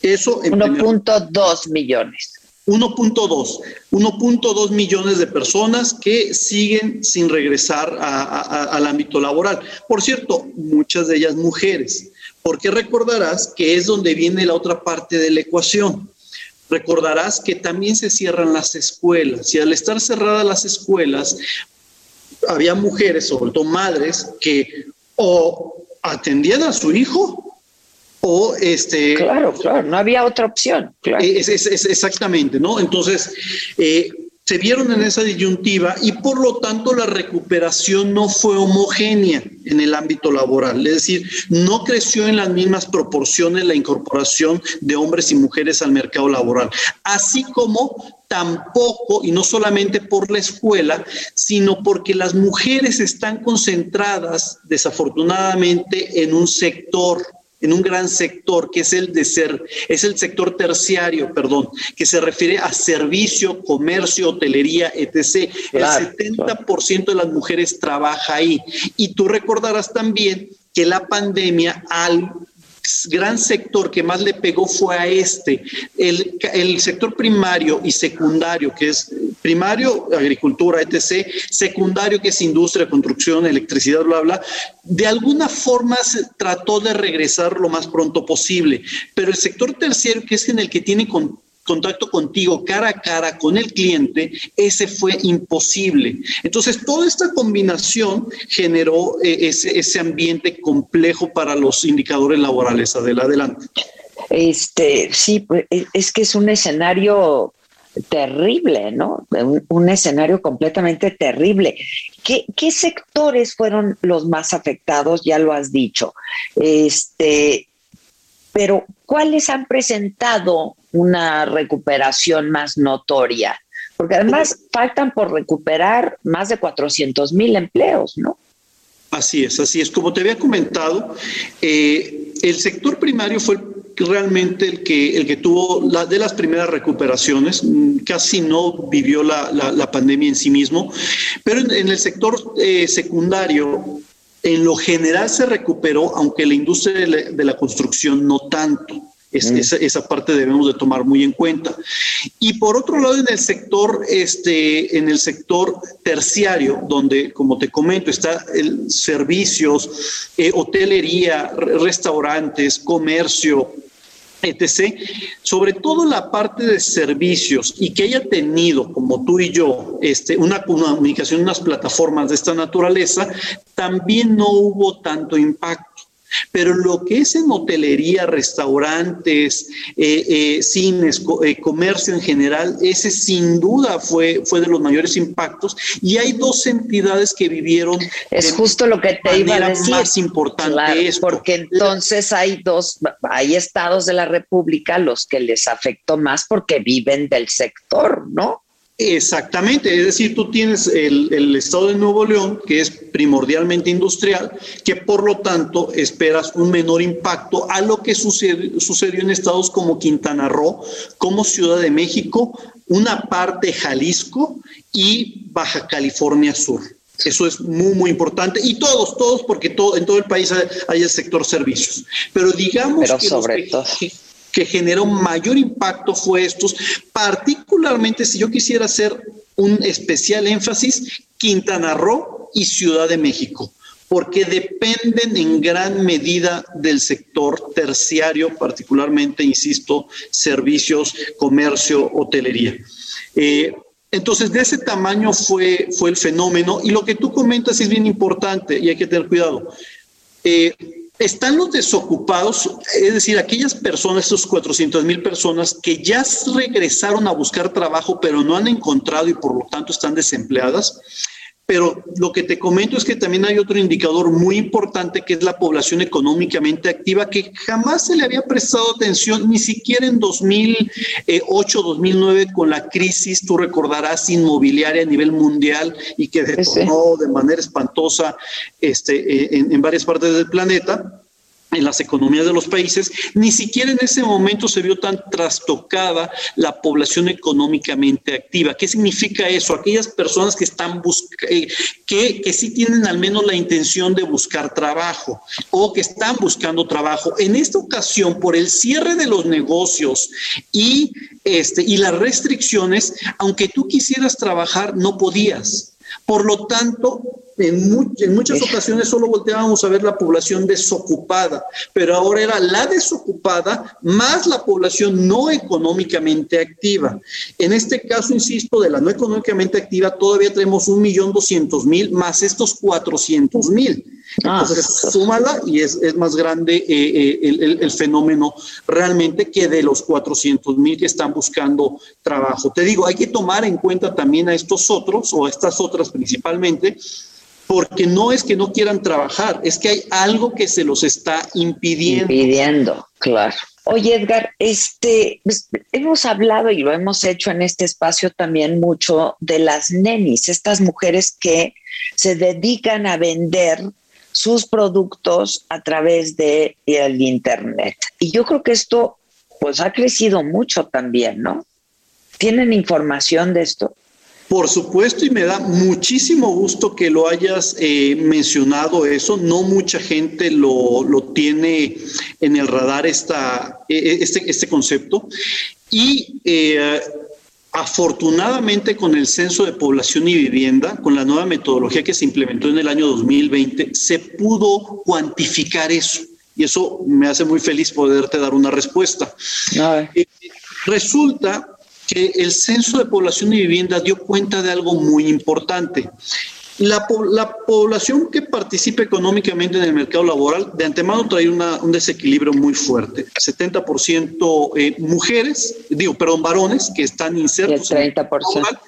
Eso 1.2 millones. 1.2, 1.2 millones de personas que siguen sin regresar a, a, al ámbito laboral. Por cierto, muchas de ellas mujeres porque recordarás que es donde viene la otra parte de la ecuación. Recordarás que también se cierran las escuelas y al estar cerradas las escuelas, había mujeres, sobre todo madres, que o atendían a su hijo o este... Claro, claro, no había otra opción. Claro. Es, es, es exactamente, ¿no? Entonces, eh, se vieron en esa disyuntiva y por lo tanto la recuperación no fue homogénea en el ámbito laboral, es decir, no creció en las mismas proporciones la incorporación de hombres y mujeres al mercado laboral, así como tampoco, y no solamente por la escuela, sino porque las mujeres están concentradas desafortunadamente en un sector en un gran sector que es el de ser, es el sector terciario, perdón, que se refiere a servicio, comercio, hotelería, etc. Claro, el 70% de las mujeres trabaja ahí. Y tú recordarás también que la pandemia al gran sector que más le pegó fue a este, el, el, sector primario y secundario, que es primario, agricultura, etc., secundario, que es industria, construcción, electricidad, bla, bla, de alguna forma se trató de regresar lo más pronto posible, pero el sector terciario, que es en el que tiene contacto contigo cara a cara con el cliente, ese fue imposible. Entonces, toda esta combinación generó eh, ese, ese, ambiente complejo para los indicadores laborales. Adelante. Este, sí, pues, es que es un escenario terrible, ¿no? Un, un escenario completamente terrible. ¿Qué, ¿Qué, sectores fueron los más afectados? Ya lo has dicho. Este, pero ¿cuáles han presentado una recuperación más notoria? Porque además faltan por recuperar más de 400 mil empleos, ¿no? Así es, así es. Como te había comentado, eh, el sector primario fue realmente el que, el que tuvo la, de las primeras recuperaciones, casi no vivió la, la, la pandemia en sí mismo, pero en, el sector eh, secundario, en lo general se recuperó, aunque la industria de la construcción no tanto. Es, mm. esa, esa, parte debemos de tomar muy en cuenta. Y por otro lado, en el sector, este, en el sector terciario, donde, como te comento, está el servicios, eh, hotelería, restaurantes, comercio, etc. Sobre todo la parte de servicios y que haya tenido, como tú y yo, este, una comunicación, unas plataformas de esta naturaleza, también no hubo tanto impacto. Pero lo que es en hotelería, restaurantes, eh, eh, cines, co eh, comercio en general, ese sin duda fue, fue de los mayores impactos. Y hay dos entidades que vivieron. Es justo lo que te iba a decir. más importante claro, esto. Porque entonces hay dos, hay estados de la República los que les afectó más porque viven del sector, ¿no? Exactamente, es decir, tú tienes el, el, estado de Nuevo León, que es primordialmente industrial, que por lo tanto esperas un menor impacto a lo que sucedió, sucedió en estados como Quintana Roo, como Ciudad de México, una parte Jalisco y Baja California Sur. Eso es muy, muy importante. Y todos, todos, porque todo, en todo el país hay, hay el sector servicios. Pero digamos Pero que, sobre los todo. Que, generó mayor impacto fue estos, particularmente si yo quisiera hacer un especial énfasis, Quintana Roo y Ciudad de México porque dependen en gran medida del sector terciario, particularmente, insisto, servicios, comercio, hotelería. Eh, entonces, de ese tamaño fue, fue el fenómeno y lo que tú comentas es bien importante y hay que tener cuidado. Eh, están los desocupados, es decir, aquellas personas, esos 400 mil personas que ya regresaron a buscar trabajo, pero no han encontrado y por lo tanto están desempleadas. Pero lo que te comento es que también hay otro indicador muy importante que es la población económicamente activa que jamás se le había prestado atención, ni siquiera en 2008, 2009 con la crisis, tú recordarás, inmobiliaria a nivel mundial y que detonó de manera espantosa este, en, en varias partes del planeta en las economías de los países, ni siquiera en ese momento se vio tan trastocada la población económicamente activa. ¿Qué significa eso? Aquellas personas que están eh, que, que sí tienen al menos la intención de buscar trabajo o que están buscando trabajo. En esta ocasión, por el cierre de los negocios y, este, y las restricciones, aunque tú quisieras trabajar, no podías. Por lo tanto, en, mu en, muchas ocasiones solo volteábamos a ver la población desocupada, pero ahora era la desocupada más la población no económicamente activa. En este caso, insisto, de la no económicamente activa, todavía tenemos un millón doscientos mil más estos cuatrocientos mil. Entonces, ah, súmala y es, es más grande eh, eh, el, el, el, fenómeno realmente que de los 400 mil que están buscando trabajo. Te digo, hay que tomar en cuenta también a estos otros o a estas otras principalmente, porque no es que no quieran trabajar, es que hay algo que se los está impidiendo. Impidiendo, claro. Oye, Edgar, este, pues, hemos hablado y lo hemos hecho en este espacio también mucho de las nenis, estas mujeres que se dedican a vender sus productos a través de el internet. Y yo creo que esto pues ha crecido mucho también, ¿no? ¿Tienen información de esto? Por supuesto, y me da muchísimo gusto que lo hayas eh, mencionado eso. No mucha gente lo, lo, tiene en el radar esta, este, este concepto. Y eh, afortunadamente con el Censo de Población y Vivienda, con la nueva metodología que se implementó en el año 2020, se pudo cuantificar eso. Y eso me hace muy feliz poderte dar una respuesta. Eh, resulta que el Censo de Población y Vivienda dio cuenta de algo muy importante. La, la, población que participa económicamente en el mercado laboral de antemano trae una, un desequilibrio muy fuerte. 70% eh, mujeres, digo, perdón, varones que están insertos. El 30%. En el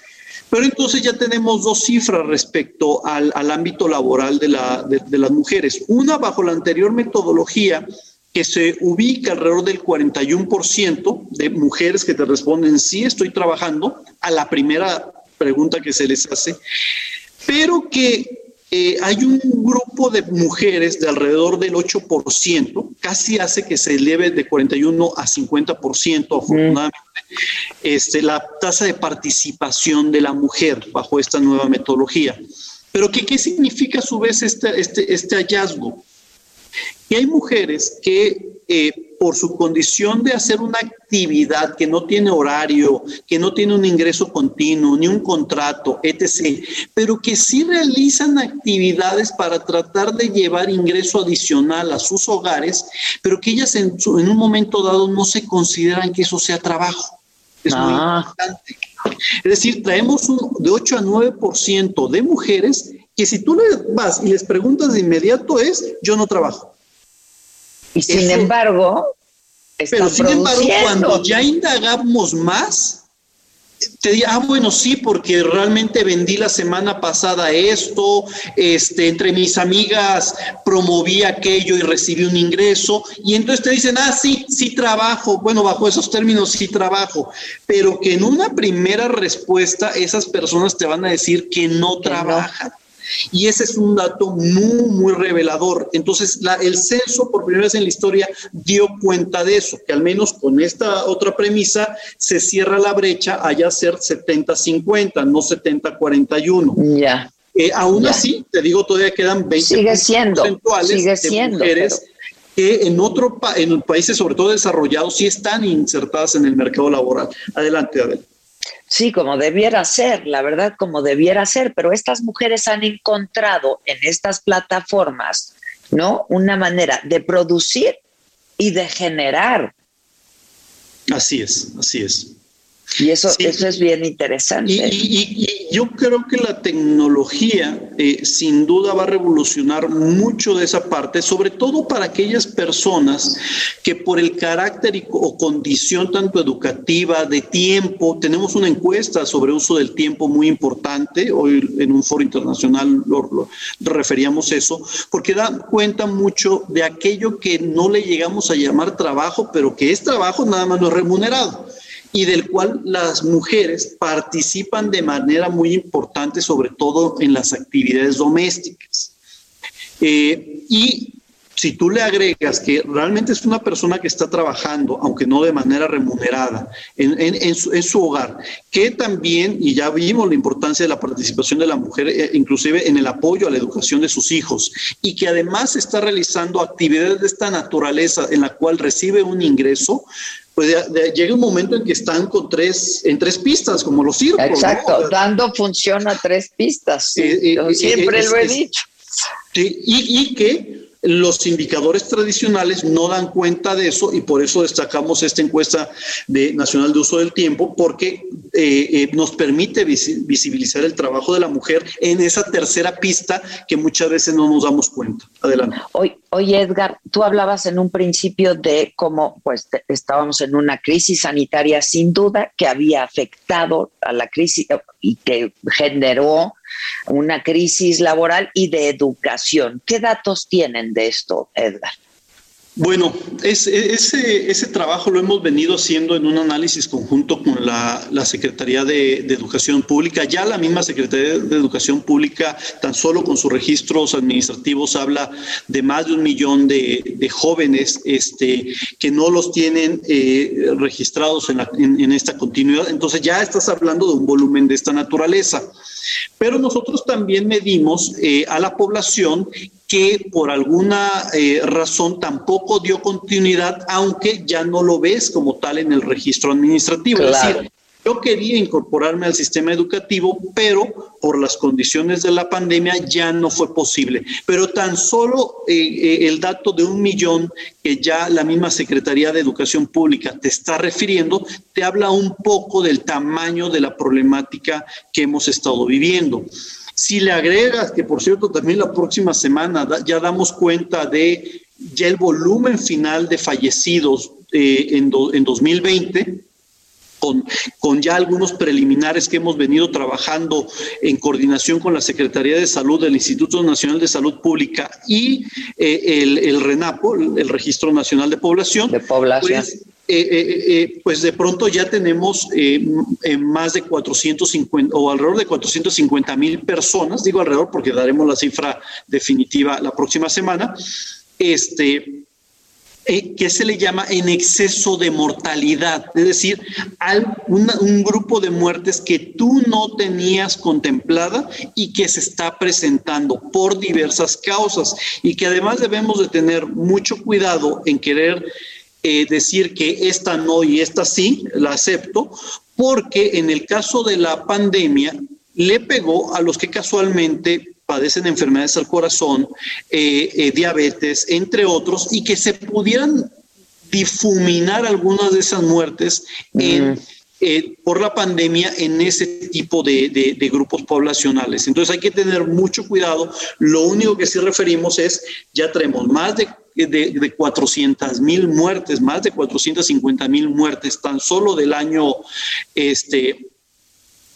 pero entonces ya tenemos dos cifras respecto al, al ámbito laboral de, la, de, de las mujeres. Una bajo la anterior metodología, que se ubica alrededor del 41% de mujeres que te responden sí estoy trabajando a la primera pregunta que se les hace, pero que eh, hay un grupo de mujeres de alrededor del 8%, casi hace que se eleve de 41 a 50% afortunadamente, este, la tasa de participación de la mujer bajo esta nueva metodología. Pero ¿qué, qué significa a su vez este, este, este hallazgo? Y hay mujeres que eh, por su condición de hacer una actividad que no tiene horario, que no tiene un ingreso continuo, ni un contrato, etc., pero que sí realizan actividades para tratar de llevar ingreso adicional a sus hogares, pero que ellas en, su, en un momento dado no se consideran que eso sea trabajo. Es ah. muy importante. Es decir, traemos un, de 8 a 9% de mujeres que si tú les vas y les preguntas de inmediato es, yo no trabajo. Y sin Eso, embargo, pero sin embargo, cuando ya indagamos más, te diga, ah, bueno, sí, porque realmente vendí la semana pasada esto, este, entre mis amigas promoví aquello y recibí un ingreso, y entonces te dicen, ah, sí, sí trabajo, bueno, bajo esos términos sí trabajo, pero que en una primera respuesta esas personas te van a decir que no. trabajan. Y ese es un dato muy, muy revelador. Entonces, la, el censo, por primera vez en la historia, dio cuenta de eso, que al menos con esta otra premisa se cierra la brecha a ser 70-50, no 70-41. Ya. Eh, aún así, te digo, todavía quedan 20 sigue siendo, sigue de siendo, mujeres que en otro en países, sobre todo desarrollados, sí están insertadas en el mercado laboral. Adelante, Adel. Sí, como debiera ser, la verdad, como debiera ser, pero estas mujeres han encontrado en estas plataformas, ¿no? Una manera de producir y de generar. Así es, así es. Y eso, eso es bien interesante. Y, yo creo que la tecnología eh, sin duda va a revolucionar mucho de esa parte, sobre todo para aquellas personas que por el carácter o condición tanto educativa, de tiempo, tenemos una encuesta sobre uso del tiempo muy importante, hoy en un foro internacional lo, referíamos eso, porque da cuenta mucho de aquello que no le llegamos a llamar trabajo, pero que es trabajo nada más no es remunerado y del cual las mujeres participan de manera muy importante, sobre todo en las actividades domésticas. Eh, y si tú le agregas que realmente es una persona que está trabajando, aunque no de manera remunerada, en, su, hogar, que también, y ya vimos la importancia de la participación de la mujer, eh, inclusive en el apoyo a la educación de sus hijos, y que además está realizando actividades de esta naturaleza en la cual recibe un ingreso, pues llega un momento en que están con tres, en tres pistas, como los circos. Exacto, dando función a tres pistas. Eh, eh, siempre lo he dicho. Sí, y, y que los indicadores tradicionales no dan cuenta de eso y por eso destacamos esta encuesta de Nacional de Uso del Tiempo, porque eh, eh, nos permite visibilizar el trabajo de la mujer en esa tercera pista que muchas veces no nos damos cuenta. Adelante. Hoy, oye, Edgar, tú hablabas en un principio de cómo pues estábamos en una crisis sanitaria sin duda que había afectado a la crisis y que generó una crisis laboral y de educación. ¿Qué datos tienen de esto, Edgar? Bueno, ese, ese, trabajo lo hemos venido haciendo en un análisis conjunto con la, Secretaría de, Educación Pública. Ya la misma Secretaría de Educación Pública, tan solo con sus registros administrativos, habla de más de un millón de, jóvenes este, que no los tienen eh, registrados en, en esta continuidad. Entonces ya estás hablando de un volumen de esta naturaleza. Pero nosotros también medimos eh, a la población que por alguna eh, razón tampoco dio continuidad, aunque ya no lo ves como tal en el registro administrativo. Es decir, yo quería incorporarme al sistema educativo, pero por las condiciones de la pandemia ya no fue posible. Pero tan solo eh, eh, el dato de un millón que ya la misma Secretaría de Educación Pública te está refiriendo, te habla un poco del tamaño de la problemática que hemos estado viviendo. Si le agregas, que por cierto también la próxima semana ya damos cuenta de ya el volumen final de fallecidos eh, en, en 2020, con, ya algunos preliminares que hemos venido trabajando en coordinación con la Secretaría de Salud del Instituto Nacional de Salud Pública y eh, el, RENAPO, el Registro Nacional de Población. De población. Pues, eh, eh, pues de pronto ya tenemos más de 450 o alrededor de 450 mil personas, digo alrededor porque daremos la cifra definitiva la próxima semana, este, eh, que se le llama en exceso de mortalidad, es decir, un grupo de muertes que tú no tenías contemplada y que se está presentando por diversas causas. Y que además debemos de tener mucho cuidado en querer eh, decir que esta no y esta sí, la acepto, porque en el caso de la pandemia le pegó a los que casualmente padecen enfermedades al corazón, eh, eh, diabetes, entre otros, y que se pudieran difuminar algunas de esas muertes mm. eh, por la pandemia en ese tipo de, grupos poblacionales. Entonces hay que tener mucho cuidado. Lo único que sí referimos es, ya tenemos más de, de, 400 mil muertes, más de 450 mil muertes tan solo del año este,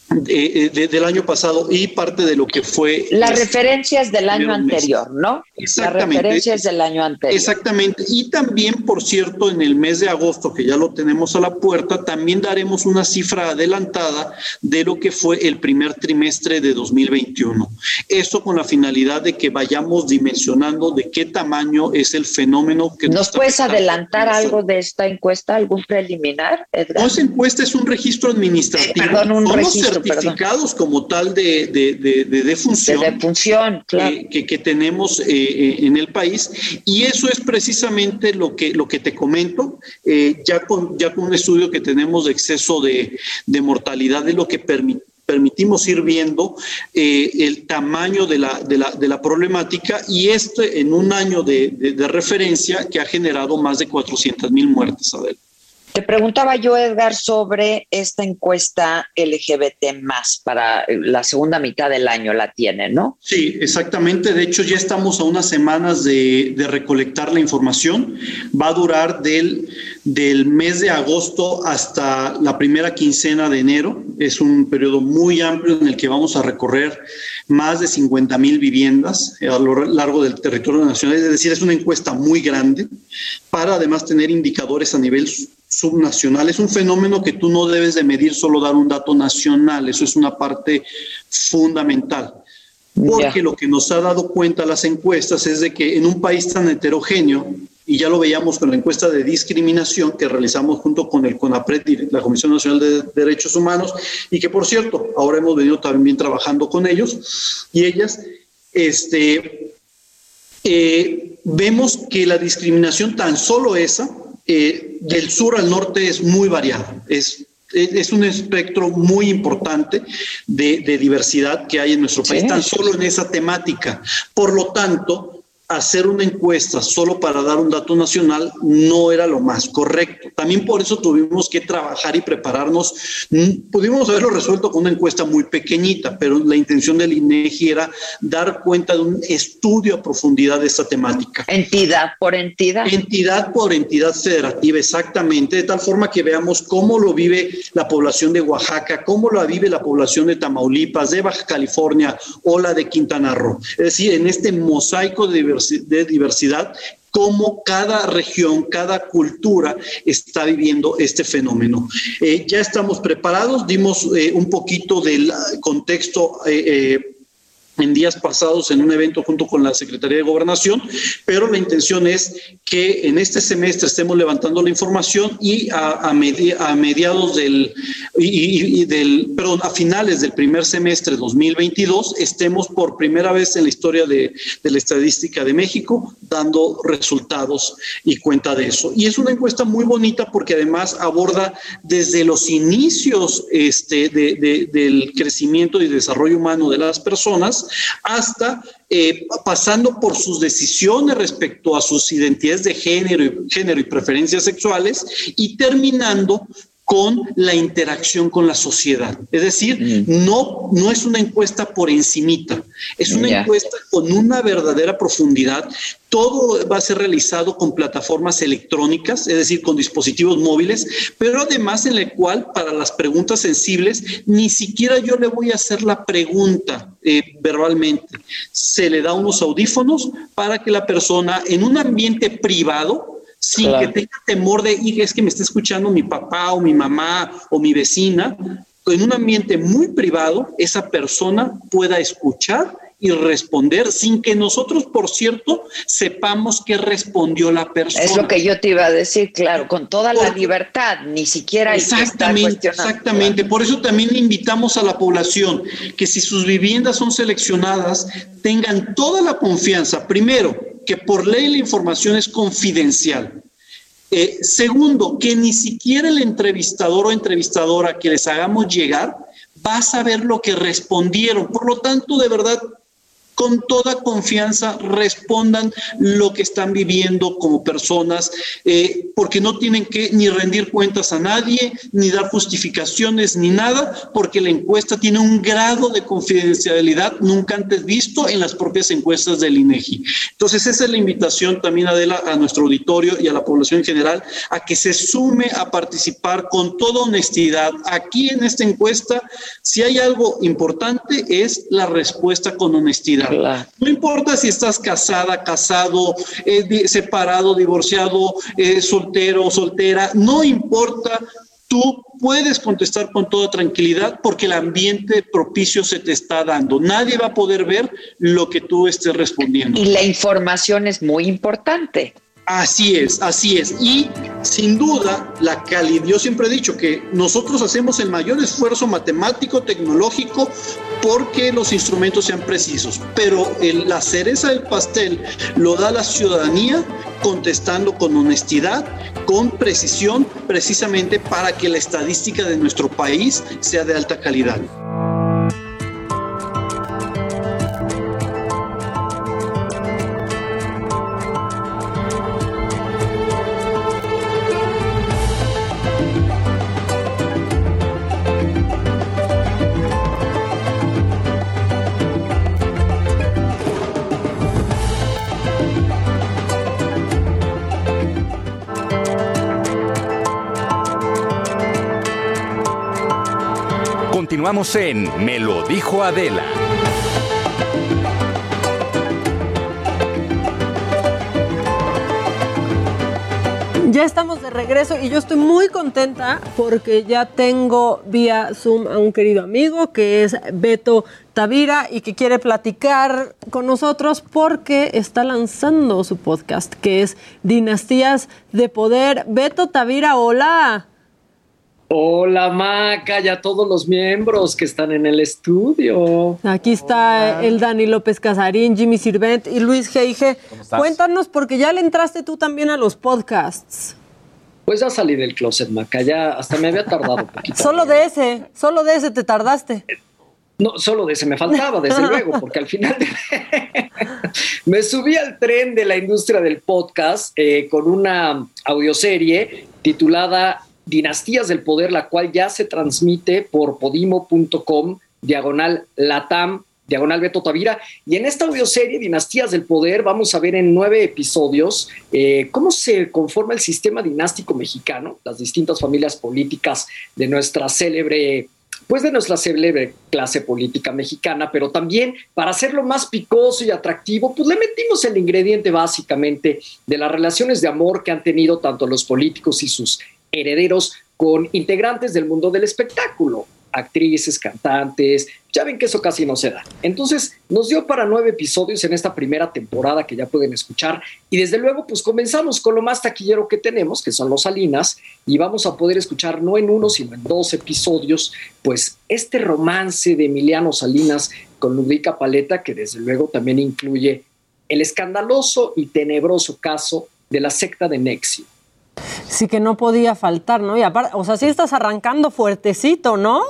de- de- del año pasado y parte de lo que fue... Las este, referencias del año anterior, ¿no? Las Exactamente. referencias del año anterior. Exactamente. Y también, por cierto, en el mes de agosto, que ya lo tenemos a la puerta, también daremos una cifra adelantada de lo que fue el primer trimestre de 2021. Esto con la finalidad de que vayamos dimensionando de qué tamaño es el fenómeno que ¿Nos puedes adelantar algo de esta encuesta, algún preliminar, Edgar? No, esa encuesta es un registro administrativo. Eh, perdón, un Somos registro, perdón. certificados como tal de, de, de, de defunción. De defunción, claro. eh, que, que tenemos eh, eh, en el país. Y eso es precisamente lo que, lo que te comento, eh, ya, con, ya con un estudio que tenemos de exceso de, de mortalidad, de lo que permite permitimos ir viendo eh, el tamaño de la, de, la, de la problemática y este en un año de, de- de referencia que ha generado más de 400 mil muertes, Adel. Te preguntaba yo, Edgar, sobre esta encuesta LGBT más para la segunda mitad del año la tiene, ¿no? Sí, exactamente. De hecho, ya estamos a unas semanas de, recolectar la información. Va a durar del, del mes de agosto hasta la primera quincena de enero. Es un periodo muy amplio en el que vamos a recorrer más de 50 mil viviendas a lo largo del territorio nacional. Es decir, es una encuesta muy grande para además tener indicadores a nivel subnacional. Es un fenómeno que tú no debes de medir solo dar un dato nacional. Eso es una parte fundamental. Porque lo que nos ha dado cuenta las encuestas es de que en un país tan heterogéneo, y ya lo veíamos con la encuesta de discriminación que realizamos junto con el CONAPRED la Comisión Nacional de Derechos Humanos, y que por cierto, ahora hemos venido también trabajando con ellos y ellas, este, eh, vemos que la discriminación tan solo esa, eh, del sur al norte es muy variada, es, es es un espectro muy importante de, de diversidad que hay en nuestro país, Sí. tan solo en esa temática. Por lo tanto, hacer una encuesta solo para dar un dato nacional no era lo más correcto. También por eso tuvimos que trabajar y prepararnos. Mm, Pudimos haberlo resuelto con una encuesta muy pequeñita, pero la intención del INEGI era dar cuenta de un estudio a profundidad de esta temática. Entidad por entidad. Entidad por entidad federativa, exactamente, de tal forma que veamos cómo lo vive la población de Oaxaca, cómo lo vive la población de Tamaulipas, de Baja California o la de Quintana Roo. Es decir, en este mosaico de de diversidad, cómo cada región, cada cultura está viviendo este fenómeno. Eh, ya estamos preparados, dimos eh, un poquito del contexto. eh, en días pasados en un evento junto con la Secretaría de Gobernación, pero la intención es que en este semestre estemos levantando la información y a, a medi- a mediados del, y del, perdón, a finales del primer semestre 2022 estemos por primera vez en la historia de, de la estadística de México dando resultados y cuenta de eso. Y es una encuesta muy bonita porque además aborda desde los inicios este, de- de- del crecimiento y desarrollo humano de las personas hasta eh, pasando por sus decisiones respecto a sus identidades de género y, género y preferencias sexuales y terminando con la interacción con la sociedad. Es decir, no, no es una encuesta por encimita, es una encuesta con una verdadera profundidad. Todo va a ser realizado con plataformas electrónicas, es decir, con dispositivos móviles, pero además en la cual para las preguntas sensibles ni siquiera yo le voy a hacer la pregunta eh, verbalmente. Se le da unos audífonos para que la persona en un ambiente privado sin Claro. que tenga temor de, "Y es que me está escuchando mi papá o mi mamá o mi vecina, en un ambiente muy privado, esa persona pueda escuchar y responder sin que nosotros, por cierto, sepamos qué respondió la persona. Es lo que yo te iba a decir, claro, con toda la libertad, ni siquiera Exactamente, exactamente. Por eso también invitamos a la población que si sus viviendas son seleccionadas, tengan toda la confianza, primero, que por ley la información es confidencial. Eh, segundo, que ni siquiera el entrevistador o entrevistadora que les hagamos llegar va a saber lo que respondieron. Por lo tanto, de verdad, con toda confianza respondan lo que están viviendo como personas, eh, porque no tienen que ni rendir cuentas a nadie, ni dar justificaciones, ni nada, porque la encuesta tiene un grado de confidencialidad nunca antes visto en las propias encuestas del INEGI. Entonces, esa es la invitación también, Adela, a nuestro auditorio y a la población en general, a que se sume a participar con toda honestidad. Aquí en esta encuesta, si hay algo importante, es la respuesta con honestidad. No importa si estás casada, casado, eh, separado, divorciado, eh, soltero o soltera, no importa. Tú puedes contestar con toda tranquilidad porque el ambiente propicio se te está dando. Nadie va a poder ver lo que tú estés respondiendo. Y la información es muy importante. Así es, así es. Y sin duda, la calidad, yo siempre he dicho que nosotros hacemos el mayor esfuerzo matemático, tecnológico, porque los instrumentos sean precisos, pero la cereza del pastel lo da la ciudadanía contestando con honestidad, con precisión, precisamente para que la estadística de nuestro país sea de alta calidad. Continuamos en Me lo dijo Adela. Ya estamos de regreso y yo estoy muy contenta porque ya tengo vía Zoom a un querido amigo que es Beto Tavira y que quiere platicar con nosotros porque está lanzando su podcast que es Dinastías de Poder. Beto Tavira, hola. Hola Maca y a todos los miembros que están en el estudio. Aquí está el Dani López Casarín, Jimmy Sirvent y Luis Geige. Cuéntanos porque ya le entraste tú también a los podcasts. Pues ya salí del closet, Maca, ya hasta me había tardado un poquito. solo de ese, solo de ese te tardaste. No, solo de ese me faltaba, desde luego, porque al final me subí al tren de la industria del podcast eh, con una audioserie titulada Dinastías del Poder, la cual ya se transmite por podimo.com, diagonal latam, diagonal Beto Tavira. Y en esta audioserie, Dinastías del Poder, vamos a ver en nueve episodios eh, cómo se conforma el sistema dinástico mexicano, las distintas familias políticas de nuestra célebre pues de nuestra célebre clase política mexicana, pero también para hacerlo más picoso y atractivo, pues le metimos el ingrediente básicamente de las relaciones de amor que han tenido tanto los políticos y sus herederos con integrantes del mundo del espectáculo, actrices, cantantes, ya ven que eso casi no se da. Entonces nos dio para nueve episodios en esta primera temporada que ya pueden escuchar y desde luego pues comenzamos con lo más taquillero que tenemos, que son los Salinas, y vamos a poder escuchar no en uno, sino en dos episodios, pues este romance de Emiliano Salinas con Ludwika Paleta, que desde luego también incluye el escandaloso y tenebroso caso de la secta de Nexio. Sí que no podía faltar, ¿no? Y aparte, o sea, sí estás arrancando fuertecito, ¿no?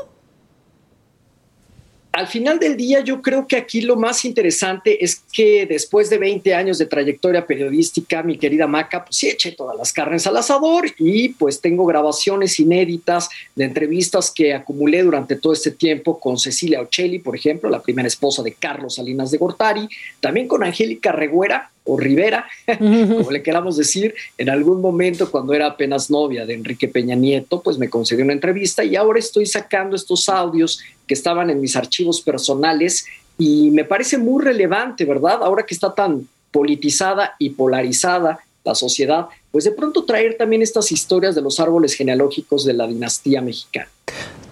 Al final del día, yo creo que aquí lo más interesante es que después de 20 años de trayectoria periodística, mi querida Maca, pues sí eché todas las carnes al asador y pues tengo grabaciones inéditas de entrevistas que acumulé durante todo este tiempo con Cecilia Ocelli, por ejemplo, la primera esposa de Carlos Salinas de Gortari, también con Angélica Regüera, o Rivera, como le queramos decir, en algún momento cuando era apenas novia de Enrique Peña Nieto, pues me concedió una entrevista y ahora estoy sacando estos audios que estaban en mis archivos personales y me parece muy relevante, ¿verdad? Ahora que está tan politizada y polarizada la sociedad, pues de pronto traer también estas historias de los árboles genealógicos de la dinastía mexicana.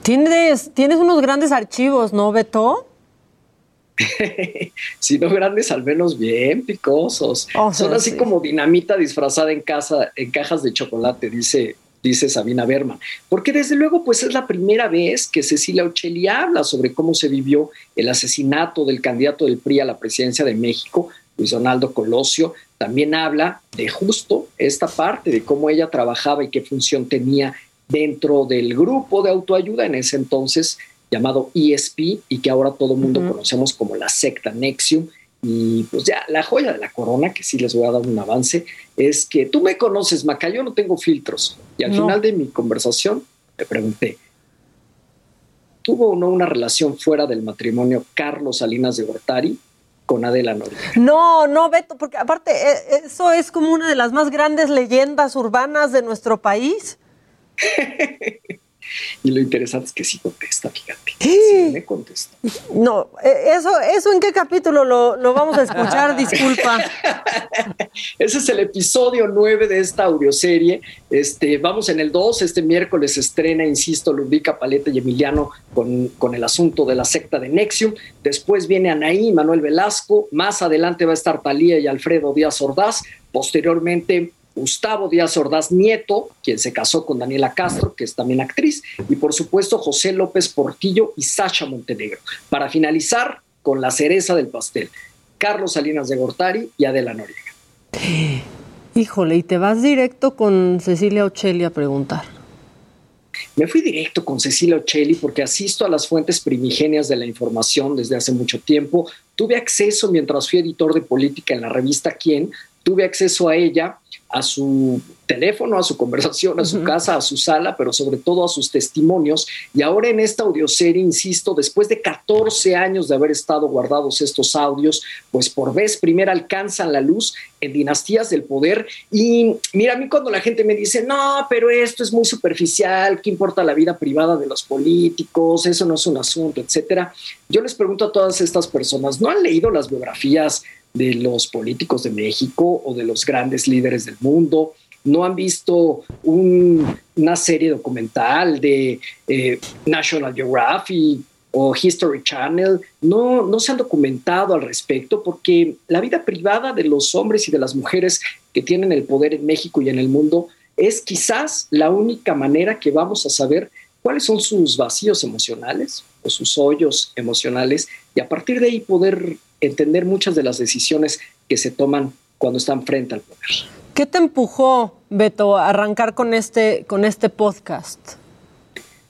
Tienes, tienes unos grandes archivos, ¿no, Beto? si no grandes, al menos bien picosos. Son así como dinamita disfrazada en casa, en cajas de chocolate, dice, dice Sabina Berman. Porque desde luego, pues es la primera vez que Cecilia Ochelli habla sobre cómo se vivió el asesinato del candidato del PRI a la presidencia de México, Luis Donaldo Colosio. También habla de justo esta parte de cómo ella trabajaba y qué función tenía dentro del grupo de autoayuda en ese entonces llamado ESP y que ahora todo el mundo conocemos como la secta Nexium. Y pues ya, la joya de la corona, que sí les voy a dar un avance, es que tú me conoces, Maca, yo no tengo filtros. Y al No. final de mi conversación te pregunté, ¿tuvo o no una relación fuera del matrimonio Carlos Salinas de Gortari con Adela Noriega? No, no, Beto, porque aparte eh, eso es como una de las más grandes leyendas urbanas de nuestro país. Y lo interesante es que sí contesta, fíjate. Sí me contesta. No, eh, eso, eso en qué capítulo lo, lo vamos a escuchar, disculpa. Ese es el episodio 9 de esta audioserie. Este, vamos en el 2, este miércoles estrena, insisto, Ludvica Paleta y Emiliano con, con el asunto de la secta de Nexium. Después viene Anaí, Manuel Velasco. Más adelante va a estar Talía y Alfredo Díaz Ordaz. Posteriormente, Gustavo Díaz Ordaz Nieto, quien se casó con Daniela Castro, que es también actriz. Y por supuesto, José López Portillo y Sasha Montenegro. Para finalizar, con la cereza del pastel, Carlos Salinas de Gortari y Adela Noriega. Híjole, y te vas directo con Cecilia Ocelli a preguntar. Me fui directo con Cecilia Ocelli porque asisto a las fuentes primigenias de la información desde hace mucho tiempo. Tuve acceso mientras fui editor de política en la revista Quién, tuve acceso a ella, a su teléfono, a su conversación, a su casa, a su sala, pero sobre todo a sus testimonios. Y ahora en esta audioserie, insisto, después de 14 años de haber estado guardados estos audios, pues por vez primera alcanzan la luz en dinastías del poder. Y mira, a mí cuando la gente me dice, no, pero esto es muy superficial, ¿qué importa la vida privada de los políticos? Eso no es un asunto, etcétera. Yo les pregunto a todas estas personas, ¿no han leído las biografías de los políticos de México o de los grandes líderes del mundo? ¿No han visto un- una serie documental de eh, National Geographic o History Channel? No, no se han documentado al respecto porque la vida privada de los hombres y de las mujeres que tienen el poder en México y en el mundo es quizás la única manera que vamos a saber cuáles son sus vacíos emocionales o sus hoyos emocionales y a partir de ahí poder entender muchas de las decisiones que se toman cuando están frente al poder. ¿Qué te empujó, Beto, a arrancar con este, con este podcast?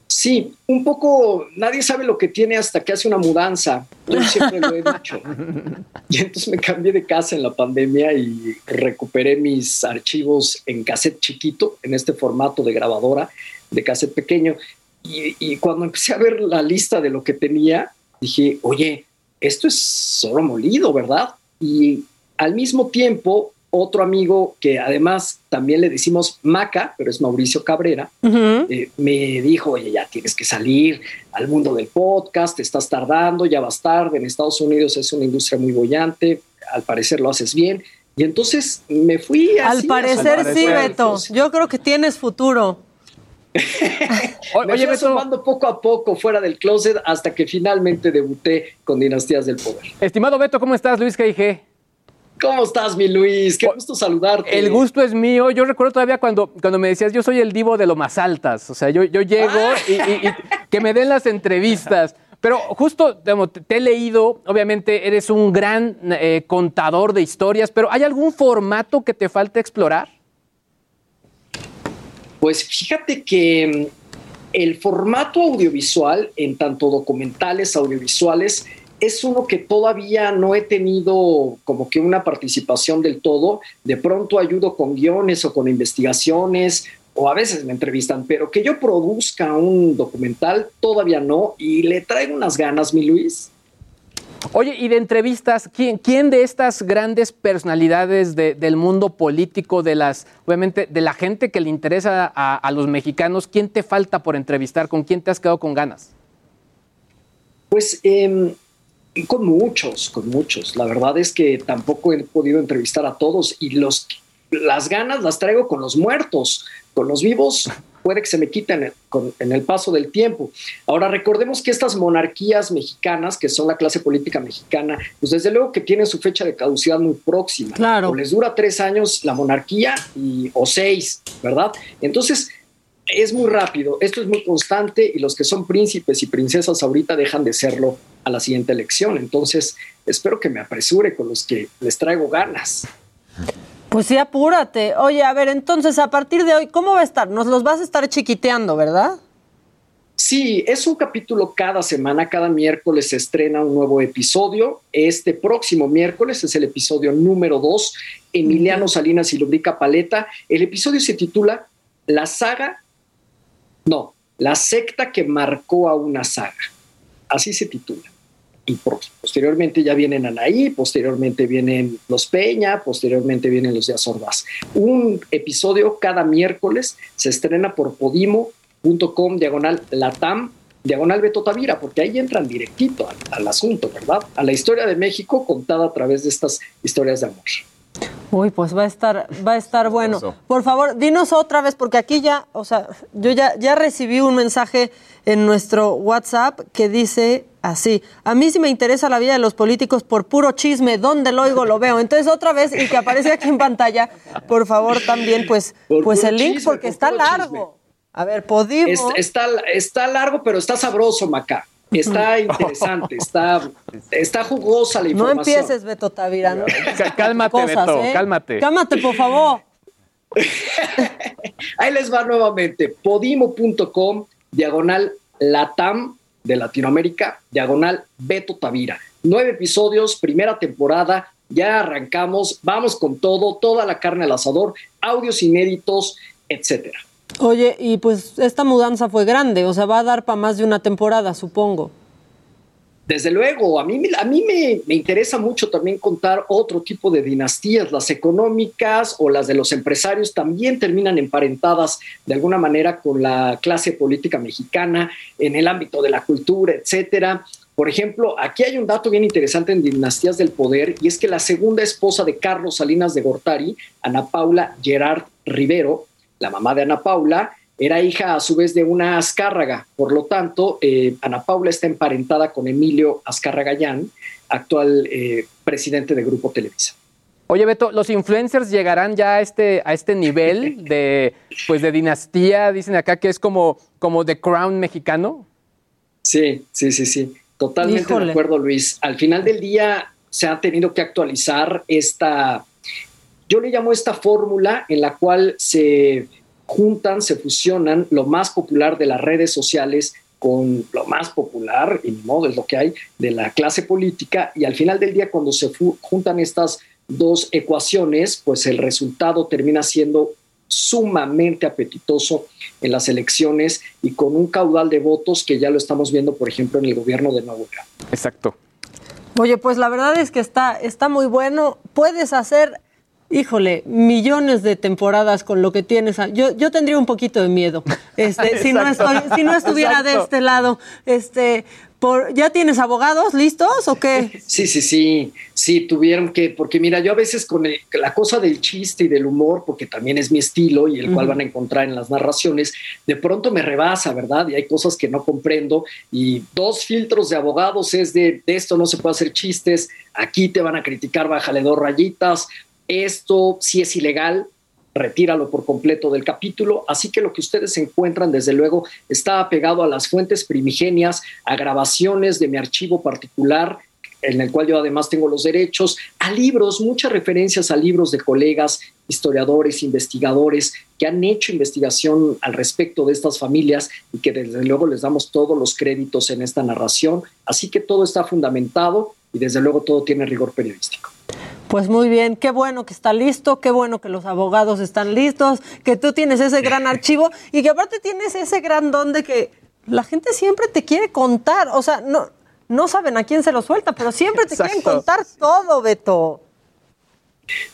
Sí, un poco, nadie sabe lo que tiene hasta que hace una mudanza. Yo siempre lo he dicho. Y entonces me cambié de casa en la pandemia y recuperé mis archivos en cassette chiquito, en este formato de grabadora, de cassette pequeño. Y, y cuando empecé a ver la lista de lo que tenía, dije, oye, esto es solo molido, ¿verdad? Y al mismo tiempo, otro amigo que además también le decimos Maca, pero es Mauricio Cabrera, eh, me dijo, oye, ya tienes que salir al mundo del podcast, te estás tardando, ya vas tarde, en Estados Unidos es una industria muy bollante, al parecer lo haces bien. Y entonces me fui Al así, parecer asomando. sí, Beto. Yo creo que tienes futuro. me fui asomando poco a poco fuera del closet hasta que finalmente debuté con Dinastías del Poder. Estimado Beto, ¿cómo estás? Luis G.I.G. ¿Cómo estás, mi Luis? Qué gusto saludarte. El gusto es mío. Yo recuerdo todavía cuando, cuando me decías, yo soy el divo de lo más altas. O sea, yo, yo llego y, y- y que me den las entrevistas. Pero justo digamos, te, te he leído, obviamente eres un gran eh, contador de historias, pero ¿hay algún formato que te falta explorar? Pues fíjate que mm, el formato audiovisual, en tanto documentales, audiovisuales, es uno que todavía no he tenido como que una participación del todo. De pronto ayudo con guiones o con investigaciones o a veces me entrevistan, pero que yo produzca un documental todavía no y le traigo unas ganas, mi Luis. Oye, y de entrevistas, ¿quién, de estas grandes personalidades de- del mundo político, de las, obviamente, de la gente que le interesa a, los mexicanos, quién te falta por entrevistar? ¿Con quién te has quedado con ganas? Pues em, con muchos, con muchos. La verdad es que tampoco he podido entrevistar a todos y los, las ganas las traigo con los muertos, con los vivos. Puede que se me quiten en el paso del tiempo. Ahora, recordemos que estas monarquías mexicanas, que son la clase política mexicana, pues desde luego que tienen su fecha de caducidad muy próxima. Claro. O les dura tres años la monarquía y, o seis, ¿verdad? Entonces, es muy rápido, esto es muy constante y los que son príncipes y princesas ahorita dejan de serlo a la siguiente elección. Entonces, espero que me apresure con los que les traigo ganas. Pues sí, apúrate. Oye, a ver, entonces, a partir de hoy, ¿cómo va a estar? Nos los vas a estar chiquiteando, ¿verdad? Sí, es un capítulo cada semana, cada miércoles se estrena un nuevo episodio. Este próximo miércoles es el episodio número 2, Emiliano Salinas y Lubrica Paleta. El episodio se titula La saga, no, la secta que marcó a una saga. Así se titula. Y posteriormente ya vienen Anaí, posteriormente vienen los Peña, posteriormente vienen los de Azordaz. Un episodio cada miércoles se estrena por podimo.com, diagonal latam, diagonal Beto Tavira, porque ahí entran directito al, al asunto, ¿verdad? A la historia de México contada a través de estas historias de amor. Uy, pues va a estar, va a estar bueno. Por favor, dinos otra vez, porque aquí ya, o sea, yo ya, ya recibí un mensaje en nuestro WhatsApp que dice así: a mí sí me interesa la vida de los políticos por puro chisme, donde lo oigo lo veo. Entonces otra vez y que aparece aquí en pantalla, por favor también, pues, Por pues el link chisme, porque por está largo. A ver, Podimo. Es- está, está largo, pero está sabroso, Maca. Está interesante, está, está jugosa la No información. empieces, Beto Tavira. ¿no? Cálmate, Cosas, Beto, ¿eh? cálmate. Cálmate, por favor. Ahí les va nuevamente, podimo.com, diagonal Latam de Latinoamérica, diagonal Beto Tavira. Nueve episodios, primera temporada, ya arrancamos, vamos con todo, toda la carne al asador, audios inéditos, etcétera. Oye, y pues esta mudanza fue grande, o sea, va a dar para más de una temporada, supongo. Desde luego, a mí, a mí me, me interesa mucho también contar otro tipo de dinastías, las económicas o las de los empresarios también terminan emparentadas de alguna manera con la clase política mexicana en el ámbito de la cultura, etcétera. Por ejemplo, aquí hay un dato bien interesante en Dinastías del Poder y es que la segunda esposa de Carlos Salinas de Gortari, Ana Paula Gerard Rivero, la mamá de Ana Paula, era hija a su vez de una Azcárraga. Por lo tanto, eh, Ana Paula está emparentada con Emilio Azcárragayán, actual eh, presidente de Grupo Televisa. Oye, Beto, ¿los influencers llegarán ya a este, a este nivel de, pues, de dinastía? Dicen acá que es como, como The Crown mexicano. Sí, sí, sí, sí. Totalmente Híjole. de acuerdo, Luis. Al final del día se ha tenido que actualizar esta, yo le llamo esta fórmula en la cual se juntan, se fusionan lo más popular de las redes sociales con lo más popular, y ni modo es lo que hay, de la clase política, y al final del día cuando se juntan estas dos ecuaciones, pues el resultado termina siendo sumamente apetitoso en las elecciones y con un caudal de votos que ya lo estamos viendo, por ejemplo, en el gobierno de Nuevo León. Exacto. Oye, pues la verdad es que está, está muy bueno. Puedes hacer, híjole, millones de temporadas con lo que tienes. Yo, yo tendría un poquito de miedo. Este, si, no estoy, si no estuviera de este lado. Este, por, ¿Ya tienes abogados listos o qué? Sí, sí, sí, sí, tuvieron que, porque mira, yo a veces con el- la cosa del chiste y del humor, porque también es mi estilo y el cual van a encontrar en las narraciones, de pronto me rebasa, ¿verdad? Y hay cosas que no comprendo y dos filtros de abogados es de, de esto no se puede hacer chistes, aquí te van a criticar, bájale dos rayitas, esto sí es ilegal, retíralo por completo del capítulo. Así que lo que ustedes encuentran, desde luego, está apegado a las fuentes primigenias, a grabaciones de mi archivo particular, en el cual yo además tengo los derechos, a libros, muchas referencias a libros de colegas, historiadores, investigadores que han hecho investigación al respecto de estas familias y que desde luego les damos todos los créditos en esta narración. Así que todo está fundamentado y desde luego todo tiene rigor periodístico. Pues muy bien, qué bueno que está listo, qué bueno que los abogados están listos, que tú tienes ese gran archivo y que aparte tienes ese gran don de que la gente siempre te quiere contar. O sea, no, no saben a quién se lo suelta, pero siempre te quieren contar todo, Beto.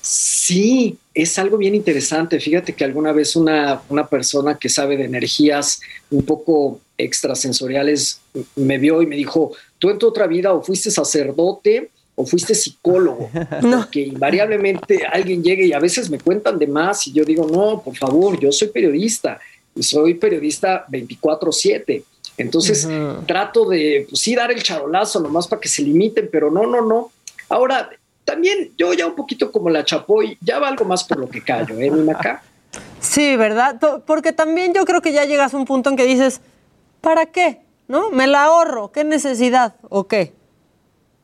Sí, es algo bien interesante. Fíjate que alguna vez una, una persona que sabe de energías un poco extrasensoriales me vio y me dijo, tú en tu otra vida o fuiste sacerdote o fuiste psicólogo, porque invariablemente alguien llega y a veces me cuentan de más y yo digo, no, por favor, yo soy periodista y soy periodista 24/7. Entonces trato de, pues, sí, dar el charolazo nomás para que se limiten, pero no, no, no. Ahora, también yo ya un poquito como la chapoy, ya valgo más por lo que callo, ¿eh, mi Maca? Sí, ¿verdad? Porque también yo creo que ya llegas a un punto en que dices, ¿para qué? ¿No? Me la ahorro, ¿qué necesidad? ¿O qué?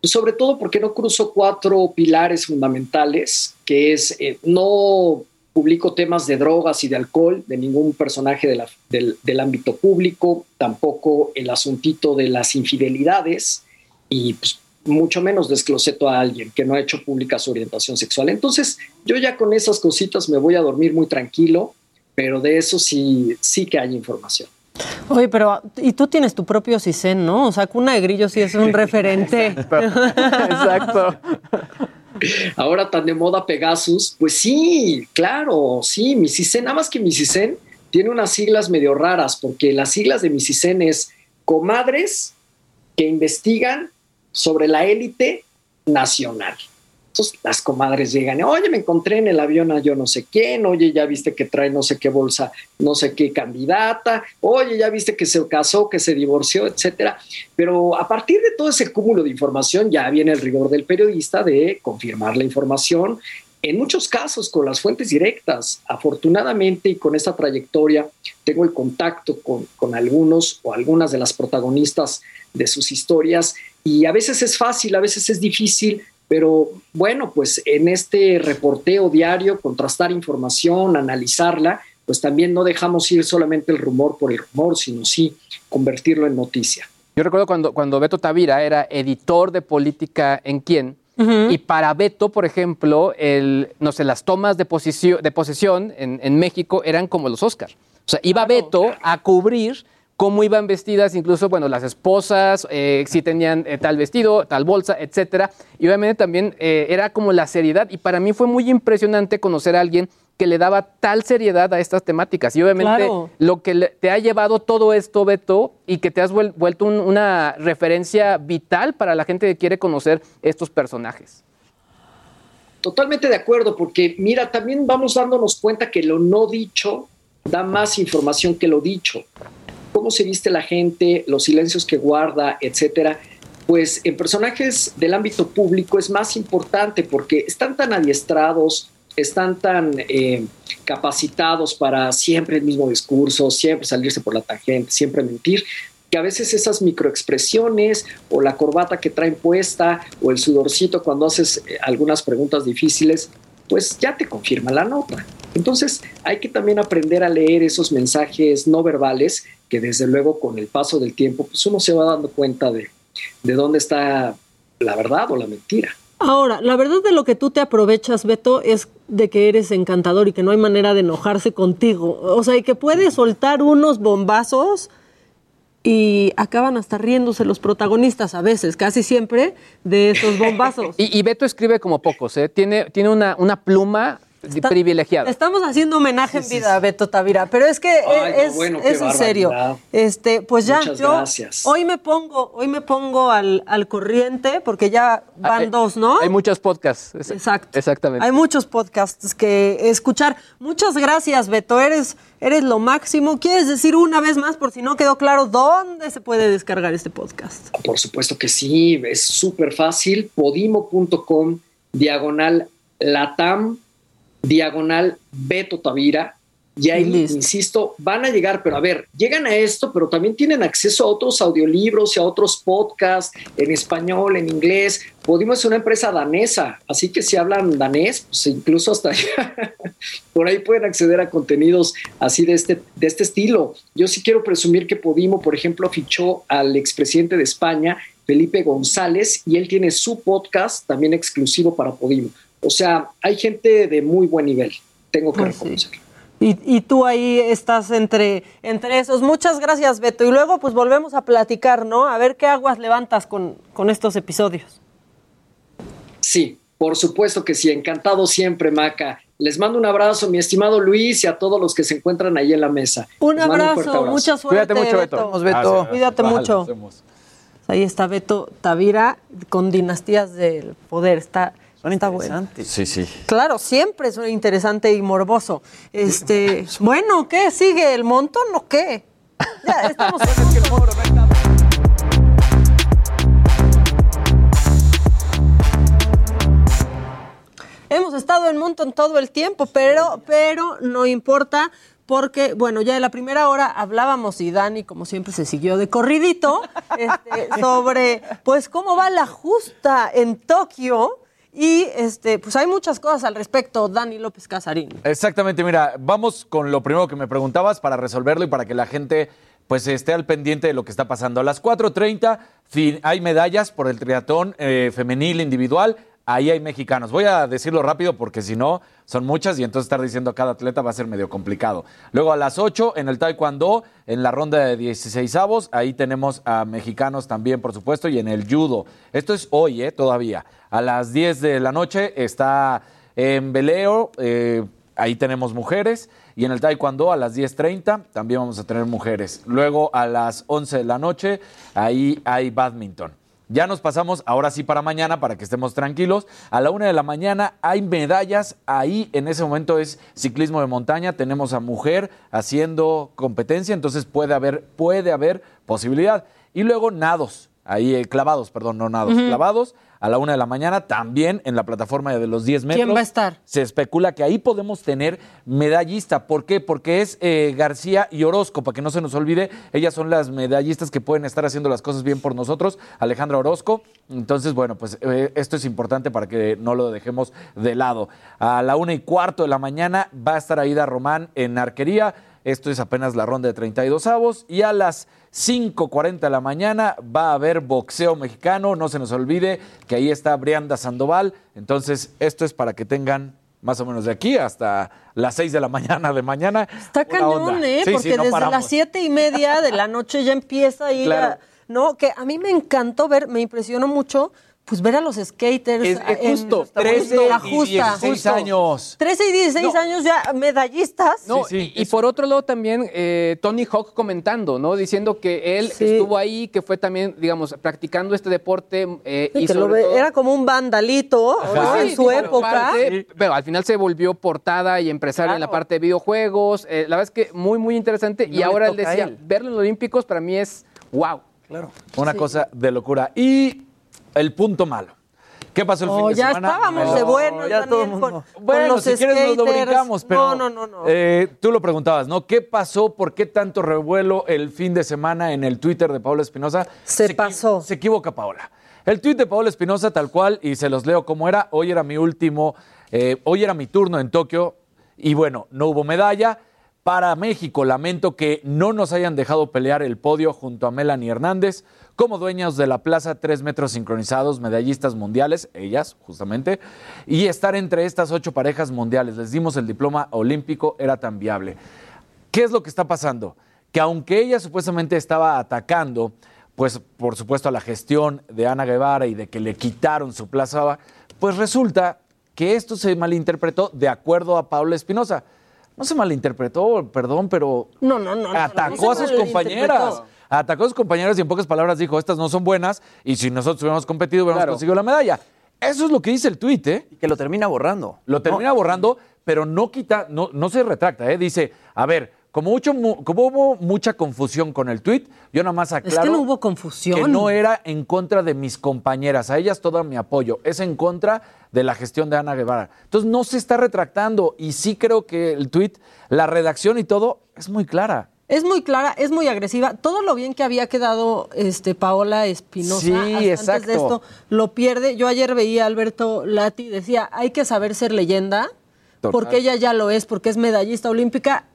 Sobre todo porque no cruzo cuatro pilares fundamentales, que es eh, no publico temas de drogas y de alcohol, de ningún personaje del, del ámbito público, tampoco el asuntito de las infidelidades y pues, mucho menos descloseto a alguien que no ha hecho pública su orientación sexual. Entonces, yo ya con esas cositas me voy a dormir muy tranquilo, pero de eso sí, sí que hay información. Oye, pero y tú tienes tu propio CISEN, ¿no? O sea, Cuna de Grillo sí es un referente. Exacto. Ahora tan de moda Pegasus, pues sí, claro, sí, mi CISEN, nada más que mi CISEN tiene unas siglas medio raras, porque las siglas de mi CISEN es comadres que investigan sobre la élite nacional. Las comadres llegan, oye, me encontré en el avión a yo no sé quién, oye, ya viste que trae no sé qué bolsa, no sé qué candidata, oye, ya viste que se casó, que se divorció, etcétera. Pero a partir de todo ese cúmulo de información ya viene el rigor del periodista de confirmar la información, en muchos casos con las fuentes directas. Afortunadamente y con esta trayectoria tengo el contacto con, con algunos o algunas de las protagonistas de sus historias y a veces es fácil, a veces es difícil, pero bueno, pues en este reporteo diario, contrastar información, analizarla, pues también no dejamos ir solamente el rumor por el rumor, sino sí convertirlo en noticia. Yo recuerdo cuando, cuando Beto Tavira era editor de política en quién. Y para Beto, por ejemplo, el, no sé, las tomas de, posicio- de posesión en, en México eran como los Oscar. O sea, iba Beto a cubrir cómo iban vestidas, incluso, bueno, las esposas, eh, si tenían eh, tal vestido, tal bolsa, etcétera. Y obviamente también eh, era como la seriedad. Y para mí fue muy impresionante conocer a alguien que le daba tal seriedad a estas temáticas. Y obviamente Claro. lo que te ha llevado todo esto, Beto, y que te has vuel- vuelto un- una referencia vital para la gente que quiere conocer estos personajes. Totalmente de acuerdo, porque mira, también vamos dándonos cuenta que lo no dicho da más información que lo dicho. Cómo se viste la gente, los silencios que guarda, etcétera. Pues en personajes del ámbito público es más importante porque están tan adiestrados, están tan eh, capacitados para siempre el mismo discurso, siempre salirse por la tangente, siempre mentir, que a veces esas microexpresiones o la corbata que traen puesta o el sudorcito cuando haces eh, algunas preguntas difíciles, pues ya te confirma la nota. Entonces hay que también aprender a leer esos mensajes no verbales que desde luego con el paso del tiempo pues uno se va dando cuenta de, de dónde está la verdad o la mentira. Ahora, la verdad de lo que tú te aprovechas, Beto, es de que eres encantador y que no hay manera de enojarse contigo. O sea, y que puedes soltar unos bombazos y acaban hasta riéndose los protagonistas a veces, casi siempre, de esos bombazos. Y, Beto escribe como pocos, ¿eh? Tiene, tiene una, una pluma privilegiada. Estamos haciendo homenaje en vida a Beto Tavira, pero es que Ay, no, es, bueno, qué es en serio. Este, pues ya Muchas yo gracias. hoy me pongo, hoy me pongo al, al corriente porque ya van Hay- dos, ¿no? Hay muchos podcasts. Es- Exacto. Exactamente. Hay muchos podcasts que escuchar. Muchas gracias, Beto. Eres, eres lo máximo. ¿Quieres decir una vez más, por si no quedó claro, dónde se puede descargar este podcast? Por supuesto que sí, es súper fácil. Podimo.com, diagonal Latam, diagonal Beto Tavira. Y ahí, insisto, van a llegar, pero a ver, llegan a esto, pero también tienen acceso a otros audiolibros y a otros podcasts en español, en inglés. Podimo es una empresa danesa, así que si hablan danés, pues incluso hasta por ahí pueden acceder a contenidos así de este, de este estilo. Yo sí quiero presumir que Podimo, por ejemplo, fichó al expresidente de España, Felipe González, y él tiene su podcast también exclusivo para Podimo. O sea, hay gente de muy buen nivel, tengo que Pues sí. reconocerlo. Y, y tú ahí estás entre, entre esos. Muchas gracias, Beto. Y luego pues volvemos a platicar, ¿no? A ver qué aguas levantas con, con estos episodios. Sí, por supuesto que sí, encantado siempre, Maca. Les mando un abrazo, mi estimado Luis, y a todos los que se encuentran ahí en la mesa. Un Les mando abrazo, mucha suerte. Cuídate mucho, Beto. Vamos, Beto. Gracias. Cuídate Vale, mucho. Ahí está Beto Tavira con dinastías del poder. Está, Sí, sí. Claro, siempre es interesante y morboso. Este, bueno, ¿qué sigue? ¿El montón o qué? Ya estamos en el montón. Hemos estado en Monton todo el tiempo, pero, pero no importa. Porque, bueno, ya en la primera hora hablábamos y Dani, como siempre, se siguió de corridito este, sobre, pues, cómo va la justa en Tokio Y este, pues hay muchas cosas al respecto, Dani López Casarín. Exactamente, mira, vamos con lo primero que me preguntabas para resolverlo y para que la gente pues esté al pendiente de lo que está pasando. A las 4.30 fin- hay medallas por el triatlón eh, femenil individual. Ahí hay mexicanos. Voy a decirlo rápido porque si no, son muchas y entonces estar diciendo a cada atleta va a ser medio complicado. Luego a las 8 en el Taekwondo, en la ronda de 16 avos, ahí tenemos a mexicanos también, por supuesto, y en el judo. Esto es hoy, ¿eh? Todavía. A las 10 de la noche está en Veleo, eh, ahí tenemos mujeres. Y en el Taekwondo a las 10.30 también vamos a tener mujeres. Luego a las 11 de la noche, ahí hay badminton. Ya nos pasamos ahora sí para mañana para que estemos tranquilos. A la una de la mañana hay medallas. Ahí en ese momento es ciclismo de montaña. Tenemos a mujer haciendo competencia, entonces puede haber, puede haber posibilidad. Y luego nados, ahí eh, clavados, perdón, no nados, clavados. A la una de la mañana también en la plataforma de los 10 metros. ¿Quién va a estar? Se especula que ahí podemos tener medallista. ¿Por qué? Porque es eh, García y Orozco, para que no se nos olvide. Ellas son las medallistas que pueden estar haciendo las cosas bien por nosotros. Alejandra Orozco. Entonces, bueno, pues eh, esto es importante para que no lo dejemos de lado. A la una y cuarto de la mañana va a estar Aida Román en arquería. Esto es apenas la ronda de 32 avos. Y a las 5.40 de la mañana va a haber boxeo mexicano. No se nos olvide que ahí está Brianda Sandoval. Entonces, esto es para que tengan más o menos de aquí hasta las 6 de la mañana de mañana. Está cañón. ¿eh? Sí, Porque sí, no desde paramos. las siete y media de la noche ya empieza ahí Claro. la- No, que a mí me encantó ver, me impresionó mucho, pues ver a los skaters. Es- es en- justo, en 13 la y justa. 16 años. 13 y 16 años ya medallistas. No, y, y por otro lado también eh, Tony Hawk comentando, ¿no? Diciendo que él estuvo ahí, que fue también, digamos, practicando este deporte. eh, Sí, y que lo ve- todo- era como un vandalito ¿no? Sí, en su época. parte, Pero al final se volvió portada y empresaria en la parte de videojuegos. Eh, la verdad es que muy, muy interesante. No y ahora él decía, él. verlo en los Olímpicos para mí es wow. Claro. Una Sí. cosa de locura. Y el punto malo. ¿Qué pasó el Oh, fin de ya semana? estábamos de buenos, ya todo el Daniel, mundo. con, Bueno, los si quieres nos lo brincamos, pero No, no, no, no. eh, tú lo preguntabas, ¿no? ¿Qué pasó? ¿Por qué tanto revuelo el fin de semana en el Twitter de Paola Espinosa? Se pasó. Se equivoca Paola. El tweet de Paola Espinosa tal cual, y se los leo como era, hoy era mi último, eh, hoy era mi turno en Tokio, y bueno, no hubo medalla. Para México, lamento que no nos hayan dejado pelear el podio junto a Melanie Hernández como dueños de la plaza, tres metros sincronizados, medallistas mundiales, ellas justamente, y estar entre estas ocho parejas mundiales. Les dimos el diploma olímpico, era tan viable. ¿Qué es lo que está pasando? Que aunque ella supuestamente estaba atacando, pues por supuesto a la gestión de Ana Guevara y de que le quitaron su plaza, pues resulta que esto se malinterpretó de acuerdo a Paula Espinosa. No se malinterpretó, perdón, pero No, no, no. no, atacó no a sus compañeras. Atacó a sus compañeras y en pocas palabras dijo, estas no son buenas y si nosotros hubiéramos competido hubiéramos Claro. conseguido la medalla. Eso es lo que dice el tuit, ¿eh? Y que lo termina borrando. Lo termina borrando, pero no quita, no, no se retracta, ¿eh? Dice, a ver, como, mucho, mu- como hubo mucha confusión con el tuit, yo nada más aclaro Es que no hubo confusión. que no era en contra de mis compañeras, a ellas todo mi apoyo, es en contra de la gestión de Ana Guevara. Entonces no se está retractando y sí creo que el tuit, la redacción y todo es muy clara. Es muy clara, es muy agresiva. Todo lo bien que había quedado este Paola Espinosa Sí, antes de esto lo pierde. Yo ayer veía a Alberto Lati decía, hay que saber ser leyenda, Total. porque ella ya lo es, porque es medallista olímpica.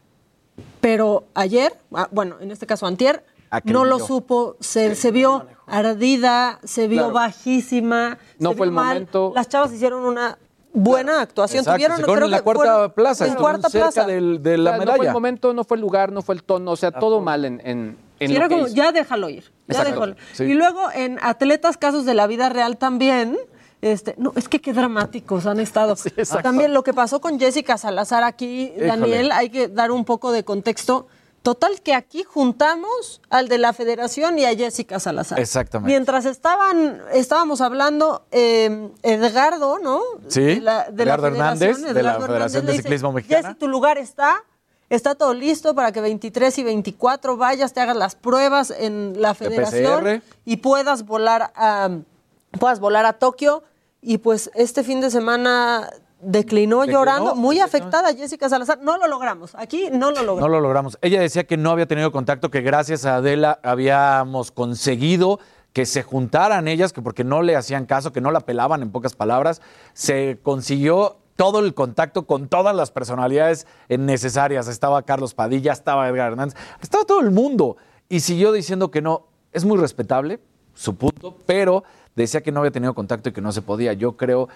Pero ayer, ah, bueno, en este caso antier, no lo supo, se, se vio ardida, se vio Claro. bajísima. No se fue vio el mal. momento. Las chavas hicieron una buena actuación. Exacto, Tuvieron, se creo en la que cuarta fueron- plaza, En cuarta cerca plaza. del- de O la sea, No fue medalla. el momento, no fue el lugar, no fue el tono, o sea, todo mal en, en, en Sí, lo era que como, hizo. ya déjalo ir. Ya déjalo. sí. Y luego en atletas, casos de la vida real también. Este, no, es que qué dramáticos han estado. también lo que pasó con Jessica Salazar aquí, Híjole. Daniel, hay que dar un poco de contexto. Total que aquí juntamos al de la federación y a Jessica Salazar. Exactamente. Mientras estaban, estábamos hablando, eh, Edgardo, ¿no? Sí, De la, de la Edgardo federación, Hernández, de la Federación de dice, Ciclismo Mexicana. Jessy, tu lugar está, está todo listo para que 23 y 24 vayas, te hagas las pruebas en la federación y puedas volar a puedas volar a Tokio y pues este fin de semana declinó, Declinó, llorando, muy afectada Jessica Salazar, no lo logramos, aquí no lo logramos. No lo logramos. Ella decía que no había tenido contacto, que gracias a Adela habíamos conseguido que se juntaran ellas, que porque no le hacían caso, que no la pelaban en pocas palabras, se consiguió todo el contacto con todas las personalidades necesarias. Estaba Carlos Padilla, estaba Edgar Hernández, estaba todo el mundo. Y siguió diciendo que no. Es muy respetable su punto, pero decía que no había tenido contacto y que no se podía. Yo creo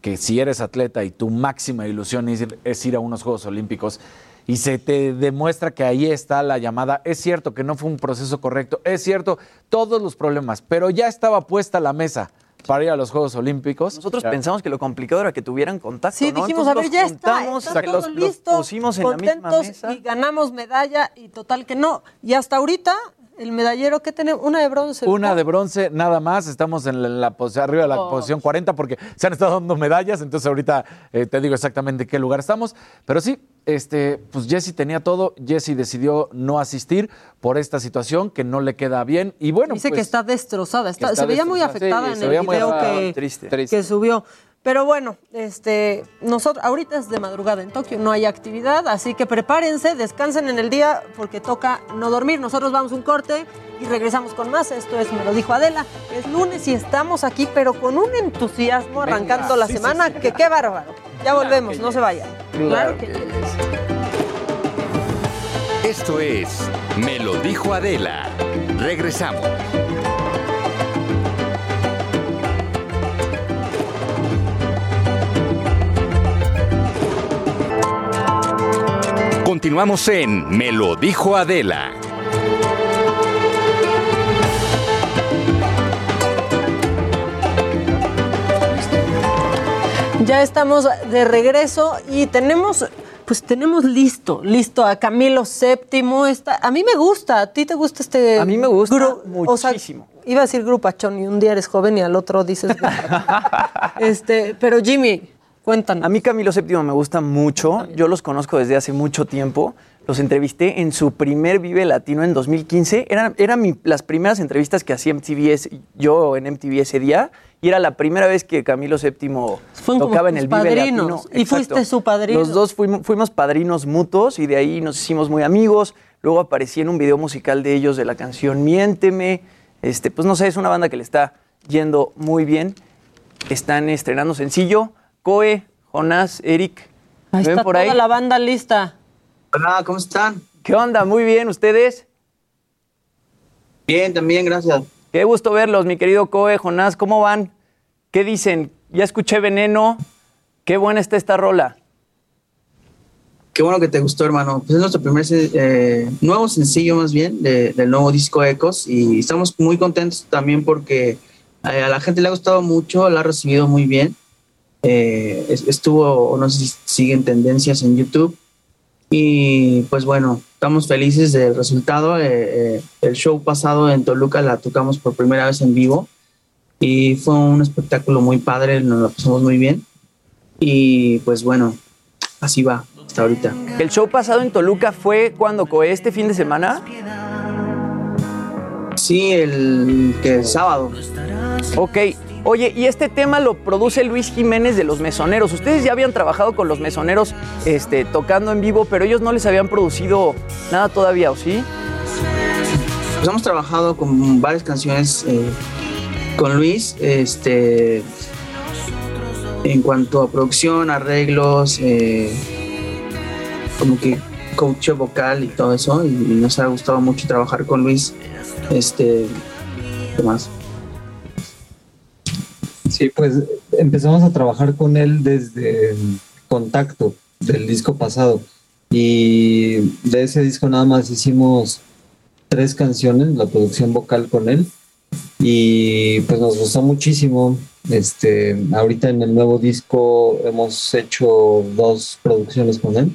que si eres atleta y tu máxima ilusión es ir, es ir a unos Juegos Olímpicos y se te demuestra que ahí está la llamada, es cierto que no fue un proceso correcto, es cierto todos los problemas, pero ya estaba puesta la mesa para ir a los Juegos Olímpicos. Nosotros pensamos que lo complicado era que tuvieran contacto. Sí, ¿no? dijimos, a ver, ya está, está todo los- los pusimos en la misma mesa. y ganamos medalla y total que no. Y hasta ahorita, el medallero, ¿qué tenemos? Una de bronce. Una de bronce, nada más. Estamos en la, la posi- arriba de la Oh. posición 40 porque se han estado dando medallas. Entonces, ahorita eh, te digo exactamente en qué lugar estamos. Pero sí, este, pues Jesse tenía todo. Jesse decidió no asistir por esta situación que no le queda bien. Y bueno, Dice pues, que está destrozada. está- que está se veía muy destrozada. afectada Sí, en el video que, Triste. que subió. Pero bueno, este, nosotros ahorita es de madrugada en Tokio, no hay actividad, así que prepárense, descansen en el día porque toca no dormir. Nosotros vamos un corte y regresamos con más. Esto es, me lo dijo Adela, es lunes y estamos aquí, pero con un entusiasmo arrancando la sí, semana, sí. que qué bárbaro. Ya volvemos, no se vayan. Claro que Esto es Me lo dijo Adela. Regresamos. Continuamos en Me lo dijo Adela. Ya estamos de regreso y tenemos, pues tenemos listo, listo a Camilo VII. Está, a mí me gusta, ¿a ti te gusta este? A mí me gusta muchísimo. iba a decir grupachón y un día eres joven y al otro dices. este, pero Jimmy, cuéntanos. A mí Camilo VII me gusta mucho. Yo los conozco desde hace mucho tiempo. Los entrevisté en su primer Vive Latino en 2015. Eran, eran mi- las primeras entrevistas que hacía MTV yo en MTV ese día. Y era la primera vez que Camilo VII Fueron tocaba en el Vive padrinos, Latino. y fuiste su padrino. Los dos fuimos, fuimos padrinos mutuos y de ahí nos hicimos muy amigos. Luego aparecí en un video musical de ellos de la canción Miénteme. Este, pues no sé, es una banda que le está yendo muy bien. Están estrenando sencillo. Coe, Jonás, Eric. ¿me Ahí ven está por toda ahí? la banda lista. Hola, ¿cómo están? ¿Qué onda? Muy bien, ¿ustedes? Bien, también, gracias. Qué gusto verlos, mi querido Coe, Jonás, ¿cómo van? ¿Qué dicen? Ya escuché Veneno. Qué buena está esta rola. Qué bueno que te gustó, hermano. Pues es nuestro primer eh, nuevo sencillo, más bien, de- del nuevo disco Ecos. Y estamos muy contentos también porque eh, a la gente le ha gustado mucho, la ha recibido muy bien. Eh, es- estuvo, no sé si siguen tendencias en YouTube. Y pues bueno, estamos felices del resultado. Eh, eh, el show pasado en Toluca la tocamos por primera vez en vivo. Y fue un espectáculo muy padre, nos lo pasamos muy bien. Y pues bueno, así va hasta ahorita. El show pasado en Toluca fue cuando Coe este fin de semana. Sí, el que el sábado. Ok. Oye, y este tema lo produce Luis Jiménez de Los Mesoneros. Ustedes ya habían trabajado con Los Mesoneros este, tocando en vivo, pero ellos no les habían producido nada todavía, ¿o sí? Pues hemos trabajado con varias canciones eh, con Luis, este, en cuanto a producción, arreglos, eh, como que coach vocal y todo eso, y, y nos ha gustado mucho trabajar con Luis. Este, ¿qué más? Sí, pues empezamos a trabajar con él desde contacto del disco pasado. Y de ese disco nada más hicimos tres canciones, la producción vocal con él. Y pues nos gustó muchísimo. Este, ahorita en el nuevo disco hemos hecho dos producciones con él,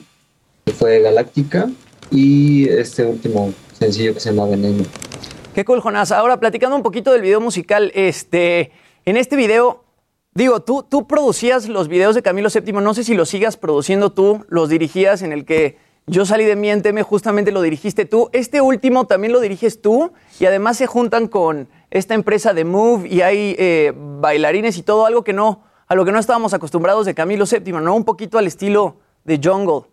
que fue Galáctica y este último sencillo que se llama Veneno. Qué cool, Jonás. Ahora, platicando un poquito del video musical, este, en este video, digo, tú, tú producías los videos de Camilo VII, no sé si los sigas produciendo tú, los dirigías en el que yo salí de Miénteme, justamente lo dirigiste tú. Este último también lo diriges tú y además se juntan con esta empresa de Move y hay eh, bailarines y todo, algo que no, a lo que no estábamos acostumbrados de Camilo VII, ¿no? Un poquito al estilo de Jungle.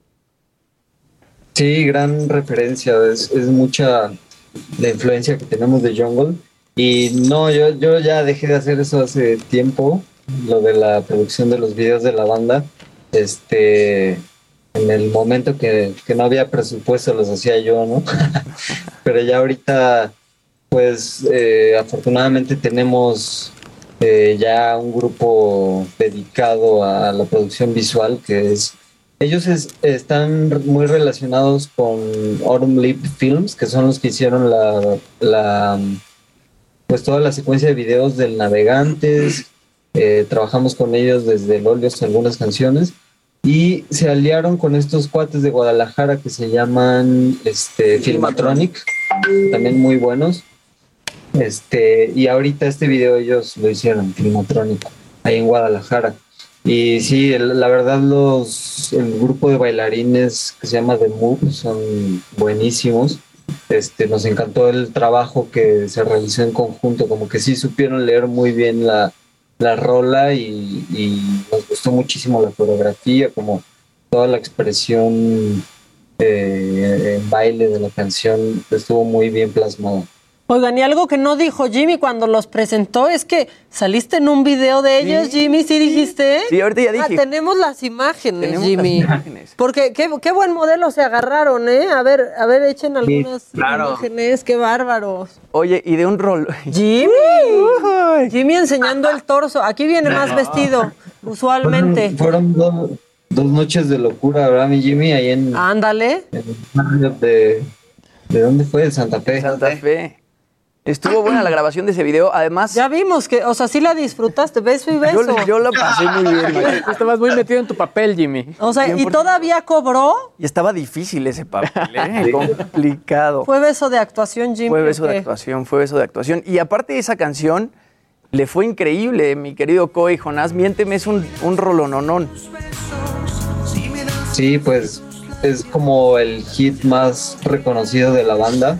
Sí, gran referencia, es, es mucha la influencia que tenemos de Jungle Y no, yo, yo ya dejé de hacer eso hace tiempo, lo de la producción de los videos de la banda. Este, en el momento que, que no había presupuesto los hacía yo, ¿no? Pero ya ahorita, pues eh, afortunadamente tenemos eh, ya un grupo dedicado a la producción visual que es ellos es- están muy relacionados con Autumn Leap Films, que son los que hicieron la, la, pues toda la secuencia de videos del Navegantes. Eh, trabajamos con ellos desde el hasta algunas canciones y se aliaron con estos cuates de Guadalajara que se llaman este, Filmatronic, también muy buenos. Este, y ahorita este video ellos lo hicieron, Filmatronic, ahí en Guadalajara. Y sí, el- la verdad los el grupo de bailarines que se llama The Move son buenísimos. Este, nos encantó el trabajo que se realizó en conjunto, como que sí supieron leer muy bien la, la rola y, nos gustó muchísimo la coreografía, como toda la expresión eh, en baile de la canción estuvo muy bien plasmada. Oigan, y algo que no dijo Jimmy cuando los presentó es que saliste en un video de ellos, Jimmy, ¿sí dijiste? Sí, ahorita ya Ah, dije. tenemos las imágenes, Tenemos las Jimmy. imágenes. Porque qué, qué buen modelo se agarraron, ¿eh? A ver, a ver, echen algunas claro. imágenes, qué bárbaros. Oye, y de un rol. Jimmy. Jimmy enseñando el torso. Aquí viene más vestido, usualmente. Fueron, fueron dos, dos noches de locura, ¿verdad, mi Jimmy? Ahí en, Ándale. en de, ¿de dónde fue? De Santa Fe. Santa Fe. Estuvo buena la grabación de ese video. Además, Ya vimos que, o sea, sí la disfrutaste, beso y beso. yo, yo la pasé muy bien. Tú estabas muy metido en tu papel, Jimmy. O sea, y 100%. todavía cobró. Y estaba difícil ese papel, ¿eh? complicado. Fue beso de actuación, Jimmy. Fue beso ¿o de actuación, fue beso de actuación. Y aparte de esa canción, le fue increíble, mi querido Coy Jonás. Miénteme, es un, un rolononón. Sí, pues es como el hit más reconocido de la banda.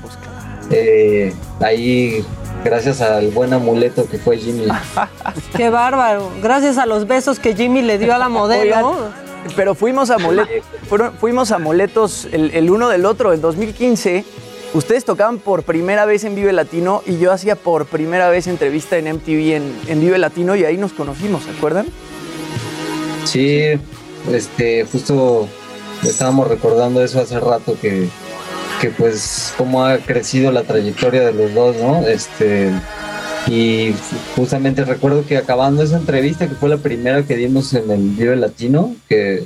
Eh, ahí, gracias al buen amuleto que fue Jimmy. Qué bárbaro. Gracias a los besos que Jimmy le dio a la modelo. Oigan, pero fuimos a, molet- fueron- fuimos a moletos el, el uno del otro. En 2015, ustedes tocaban por primera vez en Vive Latino y yo hacía por primera vez entrevista en MTV en, en Vive Latino y ahí nos conocimos, ¿se acuerdan? Sí, este, justo estábamos recordando eso hace rato que, que pues cómo ha crecido la trayectoria de los dos, ¿no? Este, y justamente recuerdo que acabando esa entrevista, que fue la primera que dimos en el Vive Latino, que,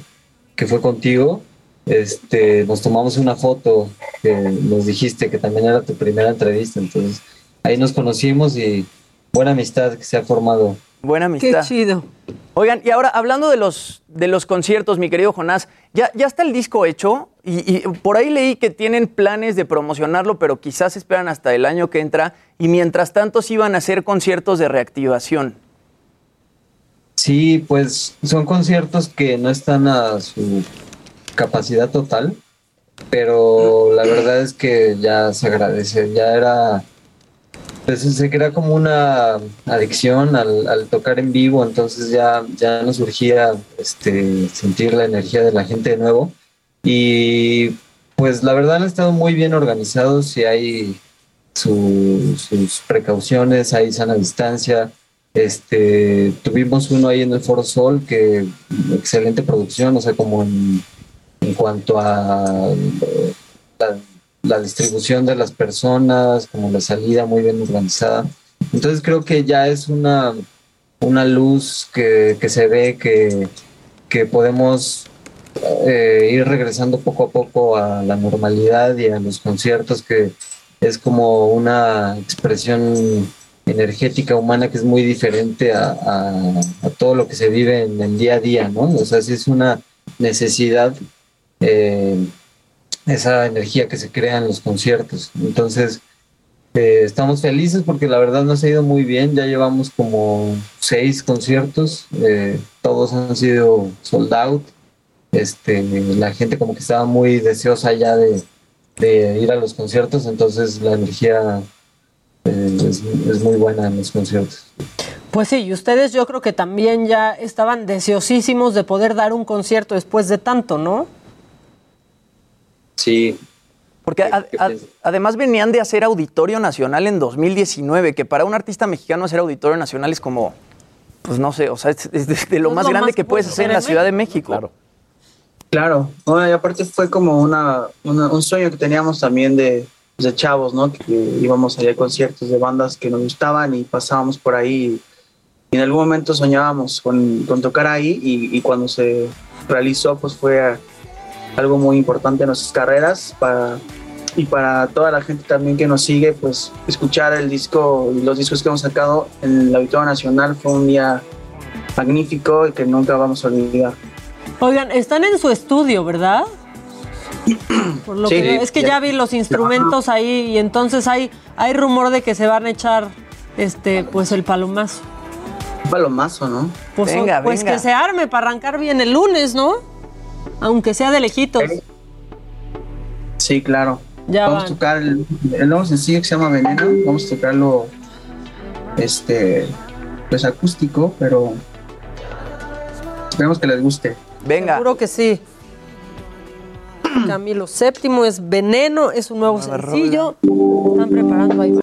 que fue contigo, este, nos tomamos una foto que nos dijiste que también era tu primera entrevista, entonces ahí nos conocimos y buena amistad que se ha formado. Buena amistad. Qué chido. Oigan, y ahora hablando de los, de los conciertos, mi querido Jonás, ¿ya, ya está el disco hecho? Y, y por ahí leí que tienen planes de promocionarlo, pero quizás esperan hasta el año que entra. Y mientras tanto, sí van a hacer conciertos de reactivación. Sí, pues son conciertos que no están a su capacidad total, pero la verdad es que ya se agradece, ya era, se crea como una adicción al, al tocar en vivo, entonces ya, ya nos surgía este, sentir la energía de la gente de nuevo y pues la verdad han estado muy bien organizados y hay su- sus precauciones, hay sana distancia. Este, tuvimos uno ahí en el Foro Sol que excelente producción, o sea, como en, en cuanto a la, la distribución de las personas, como la salida muy bien organizada. Entonces creo que ya es una, una luz que, que se ve que, que podemos eh, ir regresando poco a poco a la normalidad y a los conciertos que es como una expresión energética humana que es muy diferente a, a- a todo lo que se vive en el día a día, ¿no? O sea, sí es una necesidad eh, esa energía que se crea en los conciertos. Entonces, eh, estamos felices porque la verdad nos ha ido muy bien. Ya llevamos como seis conciertos, eh, todos han sido sold out. Este, la gente como que estaba muy deseosa ya de, ir a los conciertos, entonces la energía eh, es, es muy buena en los conciertos. Pues sí, y ustedes yo creo que también ya estaban deseosísimos de poder dar un concierto después de tanto, ¿no? Sí, Porque a- a- además venían de hacer Auditorio Nacional en 2019, que para un artista mexicano hacer Auditorio Nacional es como, pues no sé, o sea, es, es de, de lo Es más lo grande más que puedes hacer en la Ciudad de México. Claro. Claro, bueno, y aparte fue como una, una- un sueño que teníamos también de, de chavos, ¿no? Que íbamos allá a conciertos de bandas que nos gustaban y pasábamos por ahí y en algún momento soñábamos con, con tocar ahí y, y cuando se realizó pues fue algo muy importante en nuestras carreras para, y para toda la gente también que nos sigue, pues escuchar el disco y los discos que hemos sacado en el Auditorio Nacional fue un día magnífico y que nunca vamos a olvidar. Oigan, están en su estudio, ¿verdad? Por lo Sí. que- es que ya vi los instrumentos ahí y entonces hay, hay rumor de que se van a echar este, pues el palomazo. Palomazo, ¿no? Pues, Venga, pues venga. que se arme para arrancar bien el lunes, ¿no? Aunque sea de lejitos. Sí, claro. Ya vamos van. a tocar el, el nuevo sencillo que se llama Veneno. Vamos a tocarlo, este, pues acústico, pero esperemos que les guste. Venga. Seguro que sí. Camilo VII es Veneno, es un nuevo sencillo. Están preparando ahí.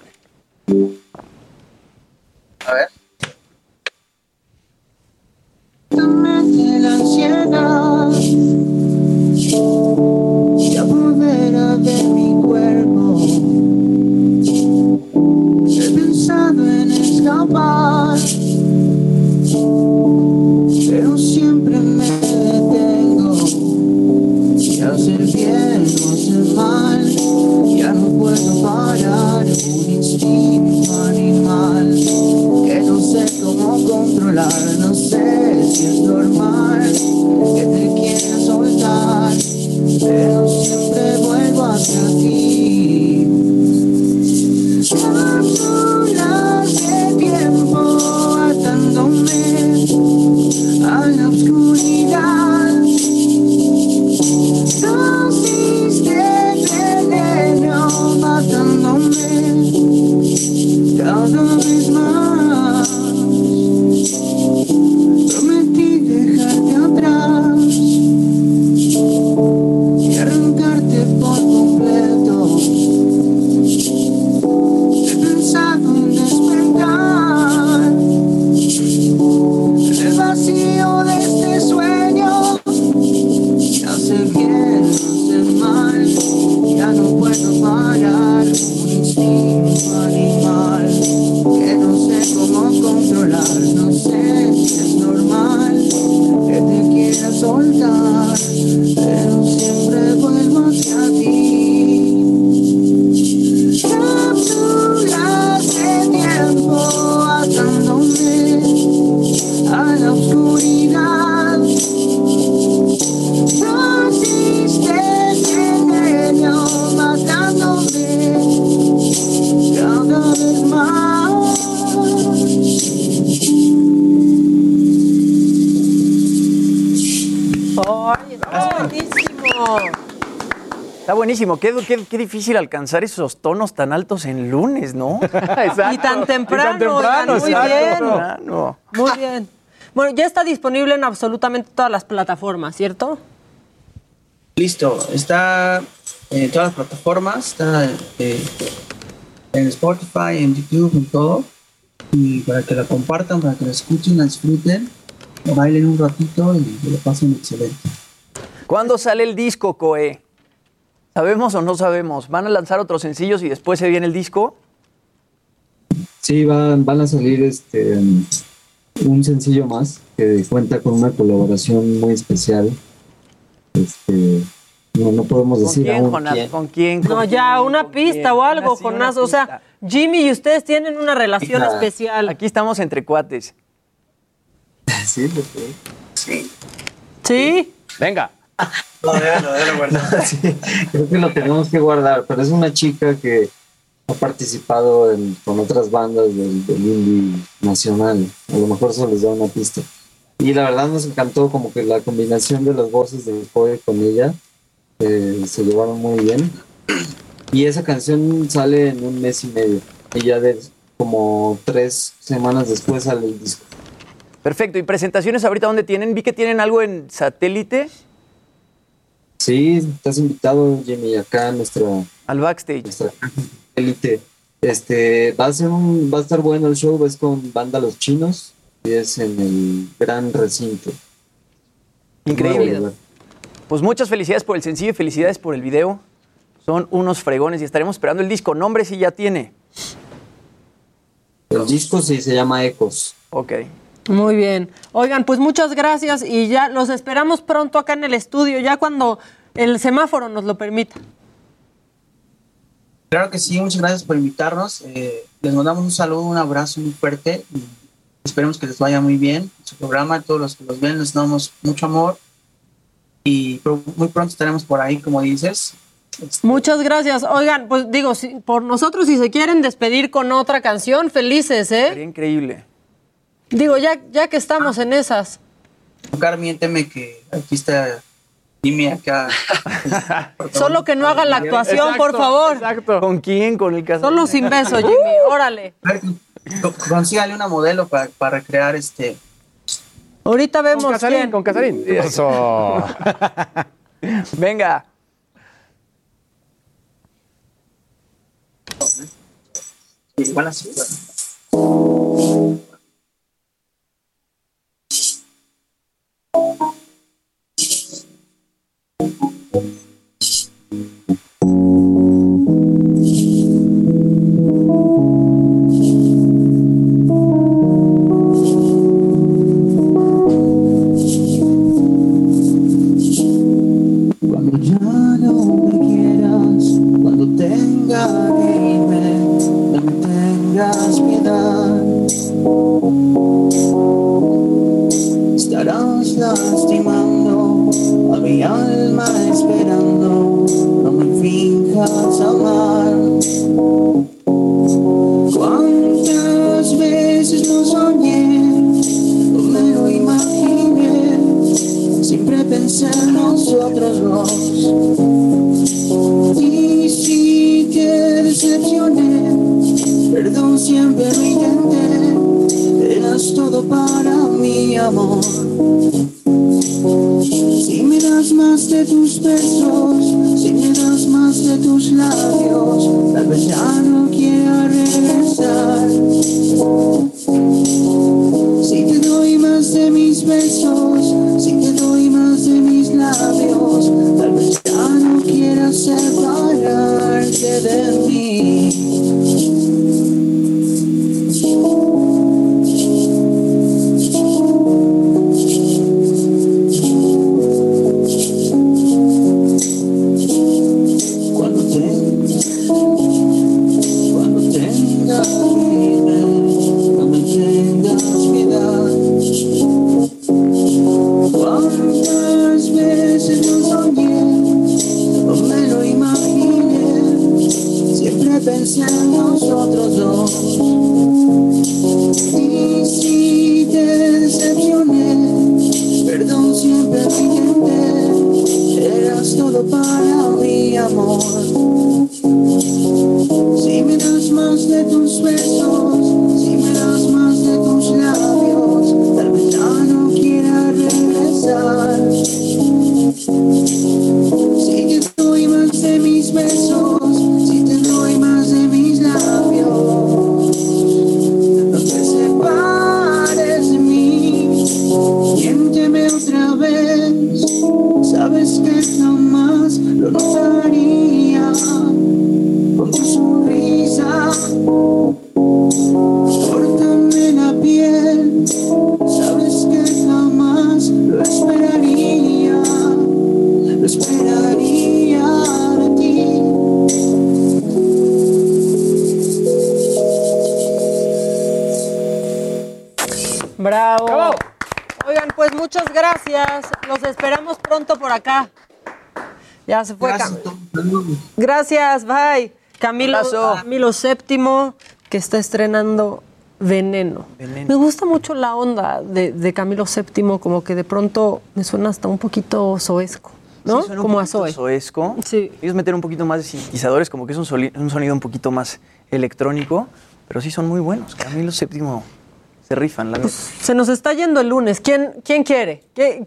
Qué, qué- qué difícil alcanzar esos tonos tan altos en lunes, ¿no? Y tan temprano, temprano, oigan, muy exacto. bien. Temprano. Muy bien. Bueno, ya está disponible en absolutamente todas las plataformas, ¿cierto? Listo, está en todas las plataformas, está eh, en Spotify, en YouTube, en todo. Y para que la compartan, para que la escuchen, la disfruten, bailen un ratito y lo pasen excelente. ¿Cuándo sale el disco, Coe? ¿Sabemos o no sabemos? ¿Van a lanzar otros sencillos y después se viene el disco? Sí, van, van a salir este un sencillo más que cuenta con una colaboración muy especial. Este, no, no podemos ¿Con decir quién, aún Jonás? quién. ¿Con quién? No, ¿Con ya, una ¿Con pista quién? o algo, Jonás. O sea, Jimmy y ustedes tienen una relación especial. Aquí estamos entre cuates. Sí, pues, sí. ¿Sí? Venga. No, déjalo, déjalo guardado. Sí, creo que lo tenemos que guardar, pero es una chica que ha participado en- con otras bandas del, del indie nacional. A lo mejor eso les da una pista. Y la verdad nos encantó como que la combinación de las voces de Joe con ella eh, se llevaron muy bien. Y esa canción sale en un mes y medio. Y ya de como tres semanas después sale el disco. Perfecto. ¿Y presentaciones ahorita dónde tienen? Vi que tienen algo en satélite. Sí, estás invitado, Jimmy, acá a nuestra... Al backstage. Nuestra élite. Este, va a ser un, va a estar bueno el show, es con banda Los Chinos y es en el gran recinto. Increíble. Pues muchas felicidades por el sencillo y felicidades por el video. Son unos fregones y estaremos esperando el disco. Nombre sí ya tiene. El disco sí se llama Ecos. Ok. Muy bien. Oigan, pues muchas gracias y ya los esperamos pronto acá en el estudio, ya cuando el semáforo nos lo permita. Claro que sí, muchas gracias por invitarnos. Eh, les mandamos un saludo, un abrazo muy fuerte. Y esperemos que les vaya muy bien en su programa. A todos los que los ven, les damos mucho amor. Y muy pronto estaremos por ahí, como dices. Muchas gracias. Oigan, pues digo, si- por nosotros si se quieren despedir con otra canción, felices, ¿eh? Sería increíble. Digo, ya, ya que estamos en esas. Tocar, miénteme que aquí está Jimmy acá. Solo que no hagan la actuación, por favor. ¿Con quién? Con el caso. Solo sin beso, Jimmy. Órale. Co- Consígale una modelo para, para recrear este. Ahorita vemos Con Casarín, quién. con Casarín. Eso. Venga. Igual así. Cuando Camilo. Camilo VII, que está estrenando Veneno. Veneno. Me gusta mucho la onda de, de Camilo VII, como que de pronto me suena hasta un poquito soesco, ¿no? Sí, suena un como a Zoe. soesco. Sí. Ellos meten un poquito más de sintetizadores, como que es un, sonido un poquito más electrónico, pero sí son muy buenos. Camilo VII se rifan, la neta. Se nos está yendo el lunes. ¿Quién, quién quiere? ¿Quién,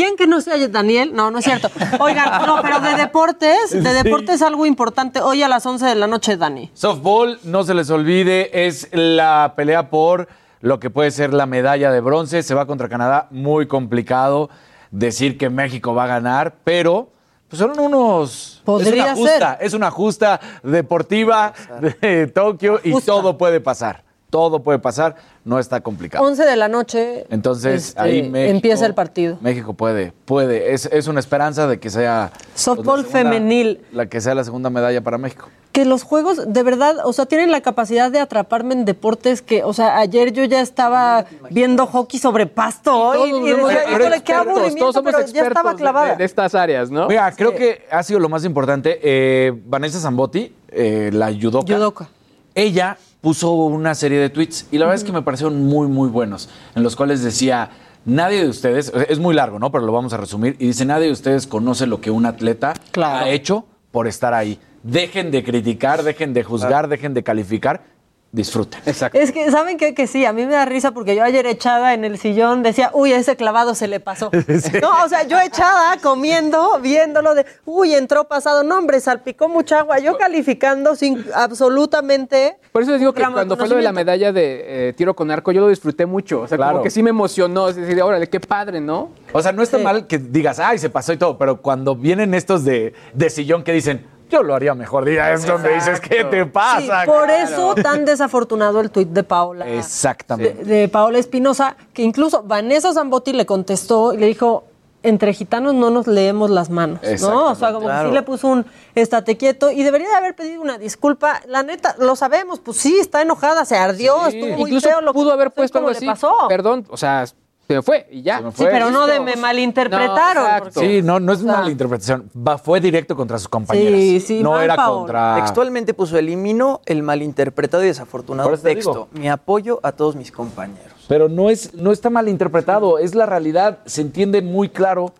quién, que no sea Daniel? No, no es cierto. Oigan, no, pero de deportes, de Sí. deportes algo importante. Hoy a las 11 de la noche, Dani. Softball, no se les olvide, es la pelea por lo que puede ser la medalla de bronce. Se va contra Canadá, muy complicado decir que México va a ganar, pero pues son unos... Podría es una justa, ser. es una justa deportiva de Tokio y todo puede pasar. Todo puede pasar, no está complicado. 11 de la noche. Entonces este, ahí México, empieza el partido. México puede, puede. Es, es una esperanza de que sea pues, Softball la segunda- femenil. La que sea la segunda medalla para México. Que los juegos, de verdad, o sea, tienen la capacidad de atraparme en deportes que, o sea, ayer yo ya estaba viendo hockey sobre pasto hoy y, somos decía, híjole, qué expertos, aburrimiento, todos somos pero ya estaba expertos de- clavada. de estas áreas, ¿no? Mira, creo que ha sido lo más importante. eh, Vanessa Zambotti, eh, la judoka, ella puso una serie de tweets y la verdad es que me parecieron muy, muy buenos, en los cuales decía, nadie de ustedes, es muy largo, ¿no? Pero lo vamos a resumir, y dice, nadie de ustedes conoce lo que un atleta ha hecho por estar ahí. Dejen de criticar, dejen de juzgar, dejen de calificar, disfruten. Exacto. Es que, ¿saben qué? Que sí, a mí me da risa porque yo ayer echada en el sillón decía, uy, ese clavado se le pasó. No, o sea, yo echada, comiendo, viéndolo de, uy, entró pasado. No, hombre, salpicó mucha agua. Yo calificando sin absolutamente. Por eso les digo que cuando fue lo de la medalla de eh, tiro con arco, yo lo disfruté mucho. O sea, Claro. como que sí me emocionó. Es decir, órale, qué padre, ¿no? O sea, no está mal que digas, ay, se pasó y todo, pero cuando vienen estos de, de sillón que dicen, yo lo haría mejor, día es donde dices, ¿qué te pasa? Sí, por Claro. eso tan desafortunado el tuit de Paola. Exactamente. de Paola Espinosa, que incluso Vanessa Zambotti le contestó y le dijo, entre gitanos no nos leemos las manos, ¿no? O sea, como Claro. que sí le puso un estate quieto y debería de haber pedido una disculpa. La neta, lo sabemos, pues sí, está enojada, se ardió, estuvo muy Incluso feo lo pudo haber puesto algo le así. pasó. Perdón, o sea, se me fue y ya. Sí, pero no de me malinterpretaron. porque- Sí, no, no es una O sea, mala interpretación. Va- fue directo contra sus compañeras. Sí, sí, no era contra. Textualmente puso, elimino el malinterpretado y desafortunado texto. Mi apoyo a todos mis compañeros. Pero no es, no está mal interpretado, es la realidad. Se entiende muy claro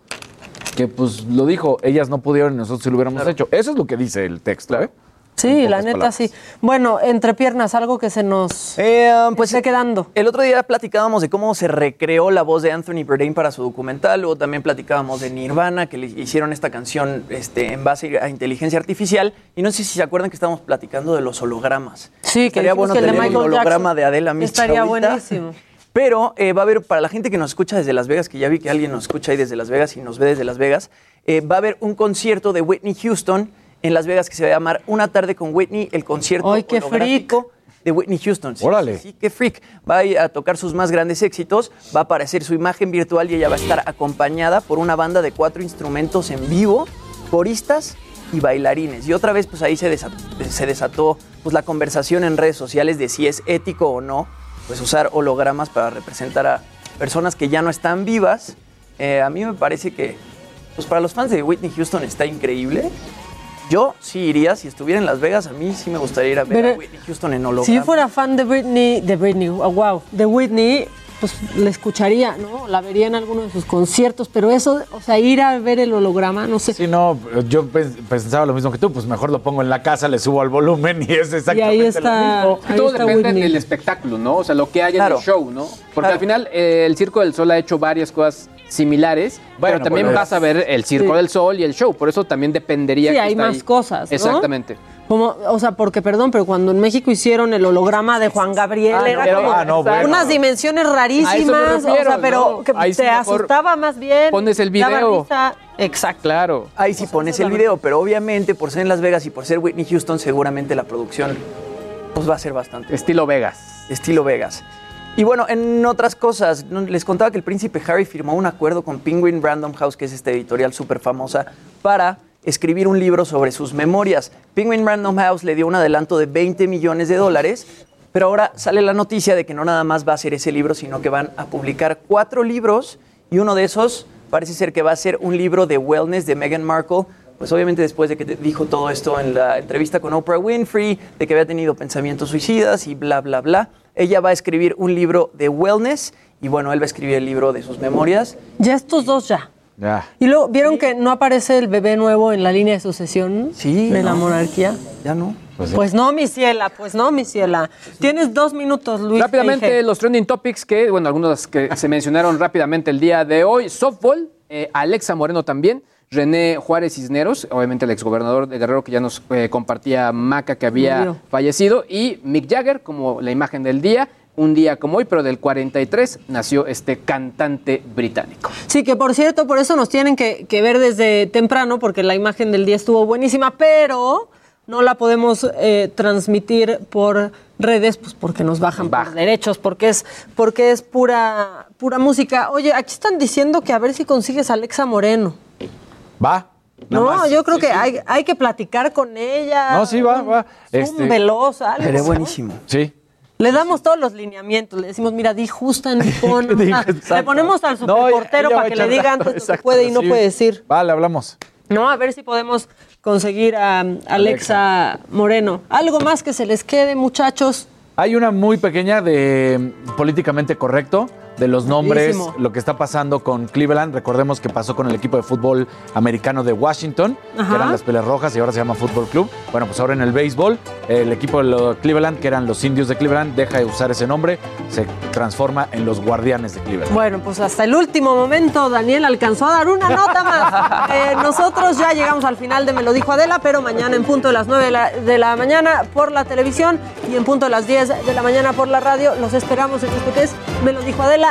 que, pues, lo dijo, ellas no pudieron y nosotros sí lo hubiéramos hecho. Eso es lo que dice el texto, ¿eh? Sí, la neta palabras. sí. Bueno, entre piernas, algo que se nos pues esté quedando. El otro día platicábamos de cómo se recreó la voz de Anthony Bourdain para su documental, luego también platicábamos de Nirvana, que le hicieron esta canción este, en base a inteligencia artificial, y no sé si se acuerdan que estábamos platicando de los hologramas. Sí, que Estaría dijimos bueno que el de un holograma Jackson de Adela Micha Estaría ahorita. buenísimo. Pero eh, va a haber, para la gente que nos escucha desde Las Vegas, que ya vi que alguien nos escucha ahí desde Las Vegas y nos ve desde Las Vegas, eh, va a haber un concierto de Whitney Houston en Las Vegas que se va a llamar Una tarde con Whitney, el concierto ¡Ay, qué de Whitney Houston. Sí, Órale. Sí, sí, qué freak. Va a ir a tocar sus más grandes éxitos, va a aparecer su imagen virtual y ella va a estar acompañada por una banda de cuatro instrumentos en vivo, coristas y bailarines. Y otra vez, pues ahí se desató, se desató pues, la conversación en redes sociales de si es ético o no pues usar hologramas para representar a personas que ya no están vivas. Eh, a mí me parece que, pues para los fans de Whitney Houston está increíble. Yo sí iría, si estuviera en Las Vegas, a mí sí me gustaría ir a ver Pero- a Whitney Houston en holograma. Si yo fuera fan de Britney, de Britney, oh, wow, de Whitney, pues le escucharía, ¿no? La vería en alguno de sus conciertos, pero eso, o sea, ir a ver el holograma, no sé. Sí, no, yo pens- pensaba lo mismo que tú, pues mejor lo pongo en la casa, le subo al volumen y es exactamente Y ahí lo mismo. ahí Todo está depende Whitney. del espectáculo, ¿no? O sea, lo que haya Claro. en el show, ¿no? Porque Claro. al final eh, el Circo del Sol ha hecho varias cosas similares, Bueno, pero también bueno, vas a ver el Circo Sí. del Sol y el show. Por eso también dependería Sí, que hay está más ahí. cosas, ¿no? Exactamente. Como, o sea, porque perdón, pero cuando en México hicieron el holograma de Juan Gabriel, Ah, era no, como ah, no, bueno. unas dimensiones rarísimas, o sea, pero ¿no? que te asustaba más bien. pones el video. Exacto. Claro. Ahí sí pones el video, pero obviamente por ser en Las Vegas y por ser Whitney Houston, seguramente la producción pues va a ser bastante. Estilo Vegas. Estilo Vegas. Y bueno, en otras cosas, les contaba que el príncipe Harry firmó un acuerdo con Penguin Random House, que es esta editorial súper famosa, para escribir un libro sobre sus memorias. Penguin Random House le dio un adelanto de 20 millones de dólares, pero ahora sale la noticia de que no nada más va a ser ese libro, sino que van a publicar cuatro libros y uno de esos parece ser que va a ser un libro de wellness de Meghan Markle. Pues obviamente después de que dijo todo esto en la entrevista con Oprah Winfrey, de que había tenido pensamientos suicidas y bla, bla, bla, ella va a escribir un libro de wellness y bueno, él va a escribir el libro de sus memorias. Ya estos dos ya. Ya. Y luego, ¿vieron que no aparece el bebé nuevo en la línea de sucesión Sí, de la no. monarquía? Ya no. Pues, no, mi ciela, pues no, mi ciela. Tienes dos minutos, Luis. Rápidamente, los trending topics que, bueno, algunos que se mencionaron rápidamente el día de hoy. Softball, eh, Alexa Moreno también. René Juárez Cisneros, obviamente el exgobernador de Guerrero que ya nos eh, compartía Maca que había Murió. fallecido. Y Mick Jagger como la imagen del día. Un día como hoy, pero del 43 nació este cantante británico. Sí, que por cierto, por eso nos tienen que, que ver desde temprano, porque la imagen del día estuvo buenísima, pero no la podemos eh, transmitir por redes, pues porque nos bajan por derechos, porque es, porque es pura, pura música. Oye, aquí están diciendo que a ver si consigues a Alexa Moreno. Va. No, más. yo creo que hay, hay que platicar con ella. No, sí, va, va. Un veloz, algo. ¿no? buenísimo. Sí. Le damos todos los lineamientos, le decimos, mira, di justa en sea, le ponemos al superportero para que le diga antes lo que puede y no sí. puede decir. Vale, hablamos. No, a ver si podemos conseguir a um, Alexa, Moreno. Algo más que se les quede, muchachos. Hay una muy pequeña de políticamente correcto, de los nombres, Buenísimo. lo que está pasando con Cleveland. Recordemos que pasó con el equipo de fútbol americano de Washington, Ajá. que eran las Peles Rojas y ahora se llama Fútbol Club. Bueno, pues ahora en el béisbol, el equipo de Cleveland, que eran los indios de Cleveland, deja de usar ese nombre, se transforma en los guardianes de Cleveland. Bueno, pues hasta el último momento Daniel alcanzó a dar una nota más. Eh, nosotros ya llegamos al final de Me lo dijo Adela, pero mañana en punto de las 9 de la, de la mañana por la televisión y en punto de las 10 de la mañana por la radio. Los esperamos en esto que es Me lo dijo Adela.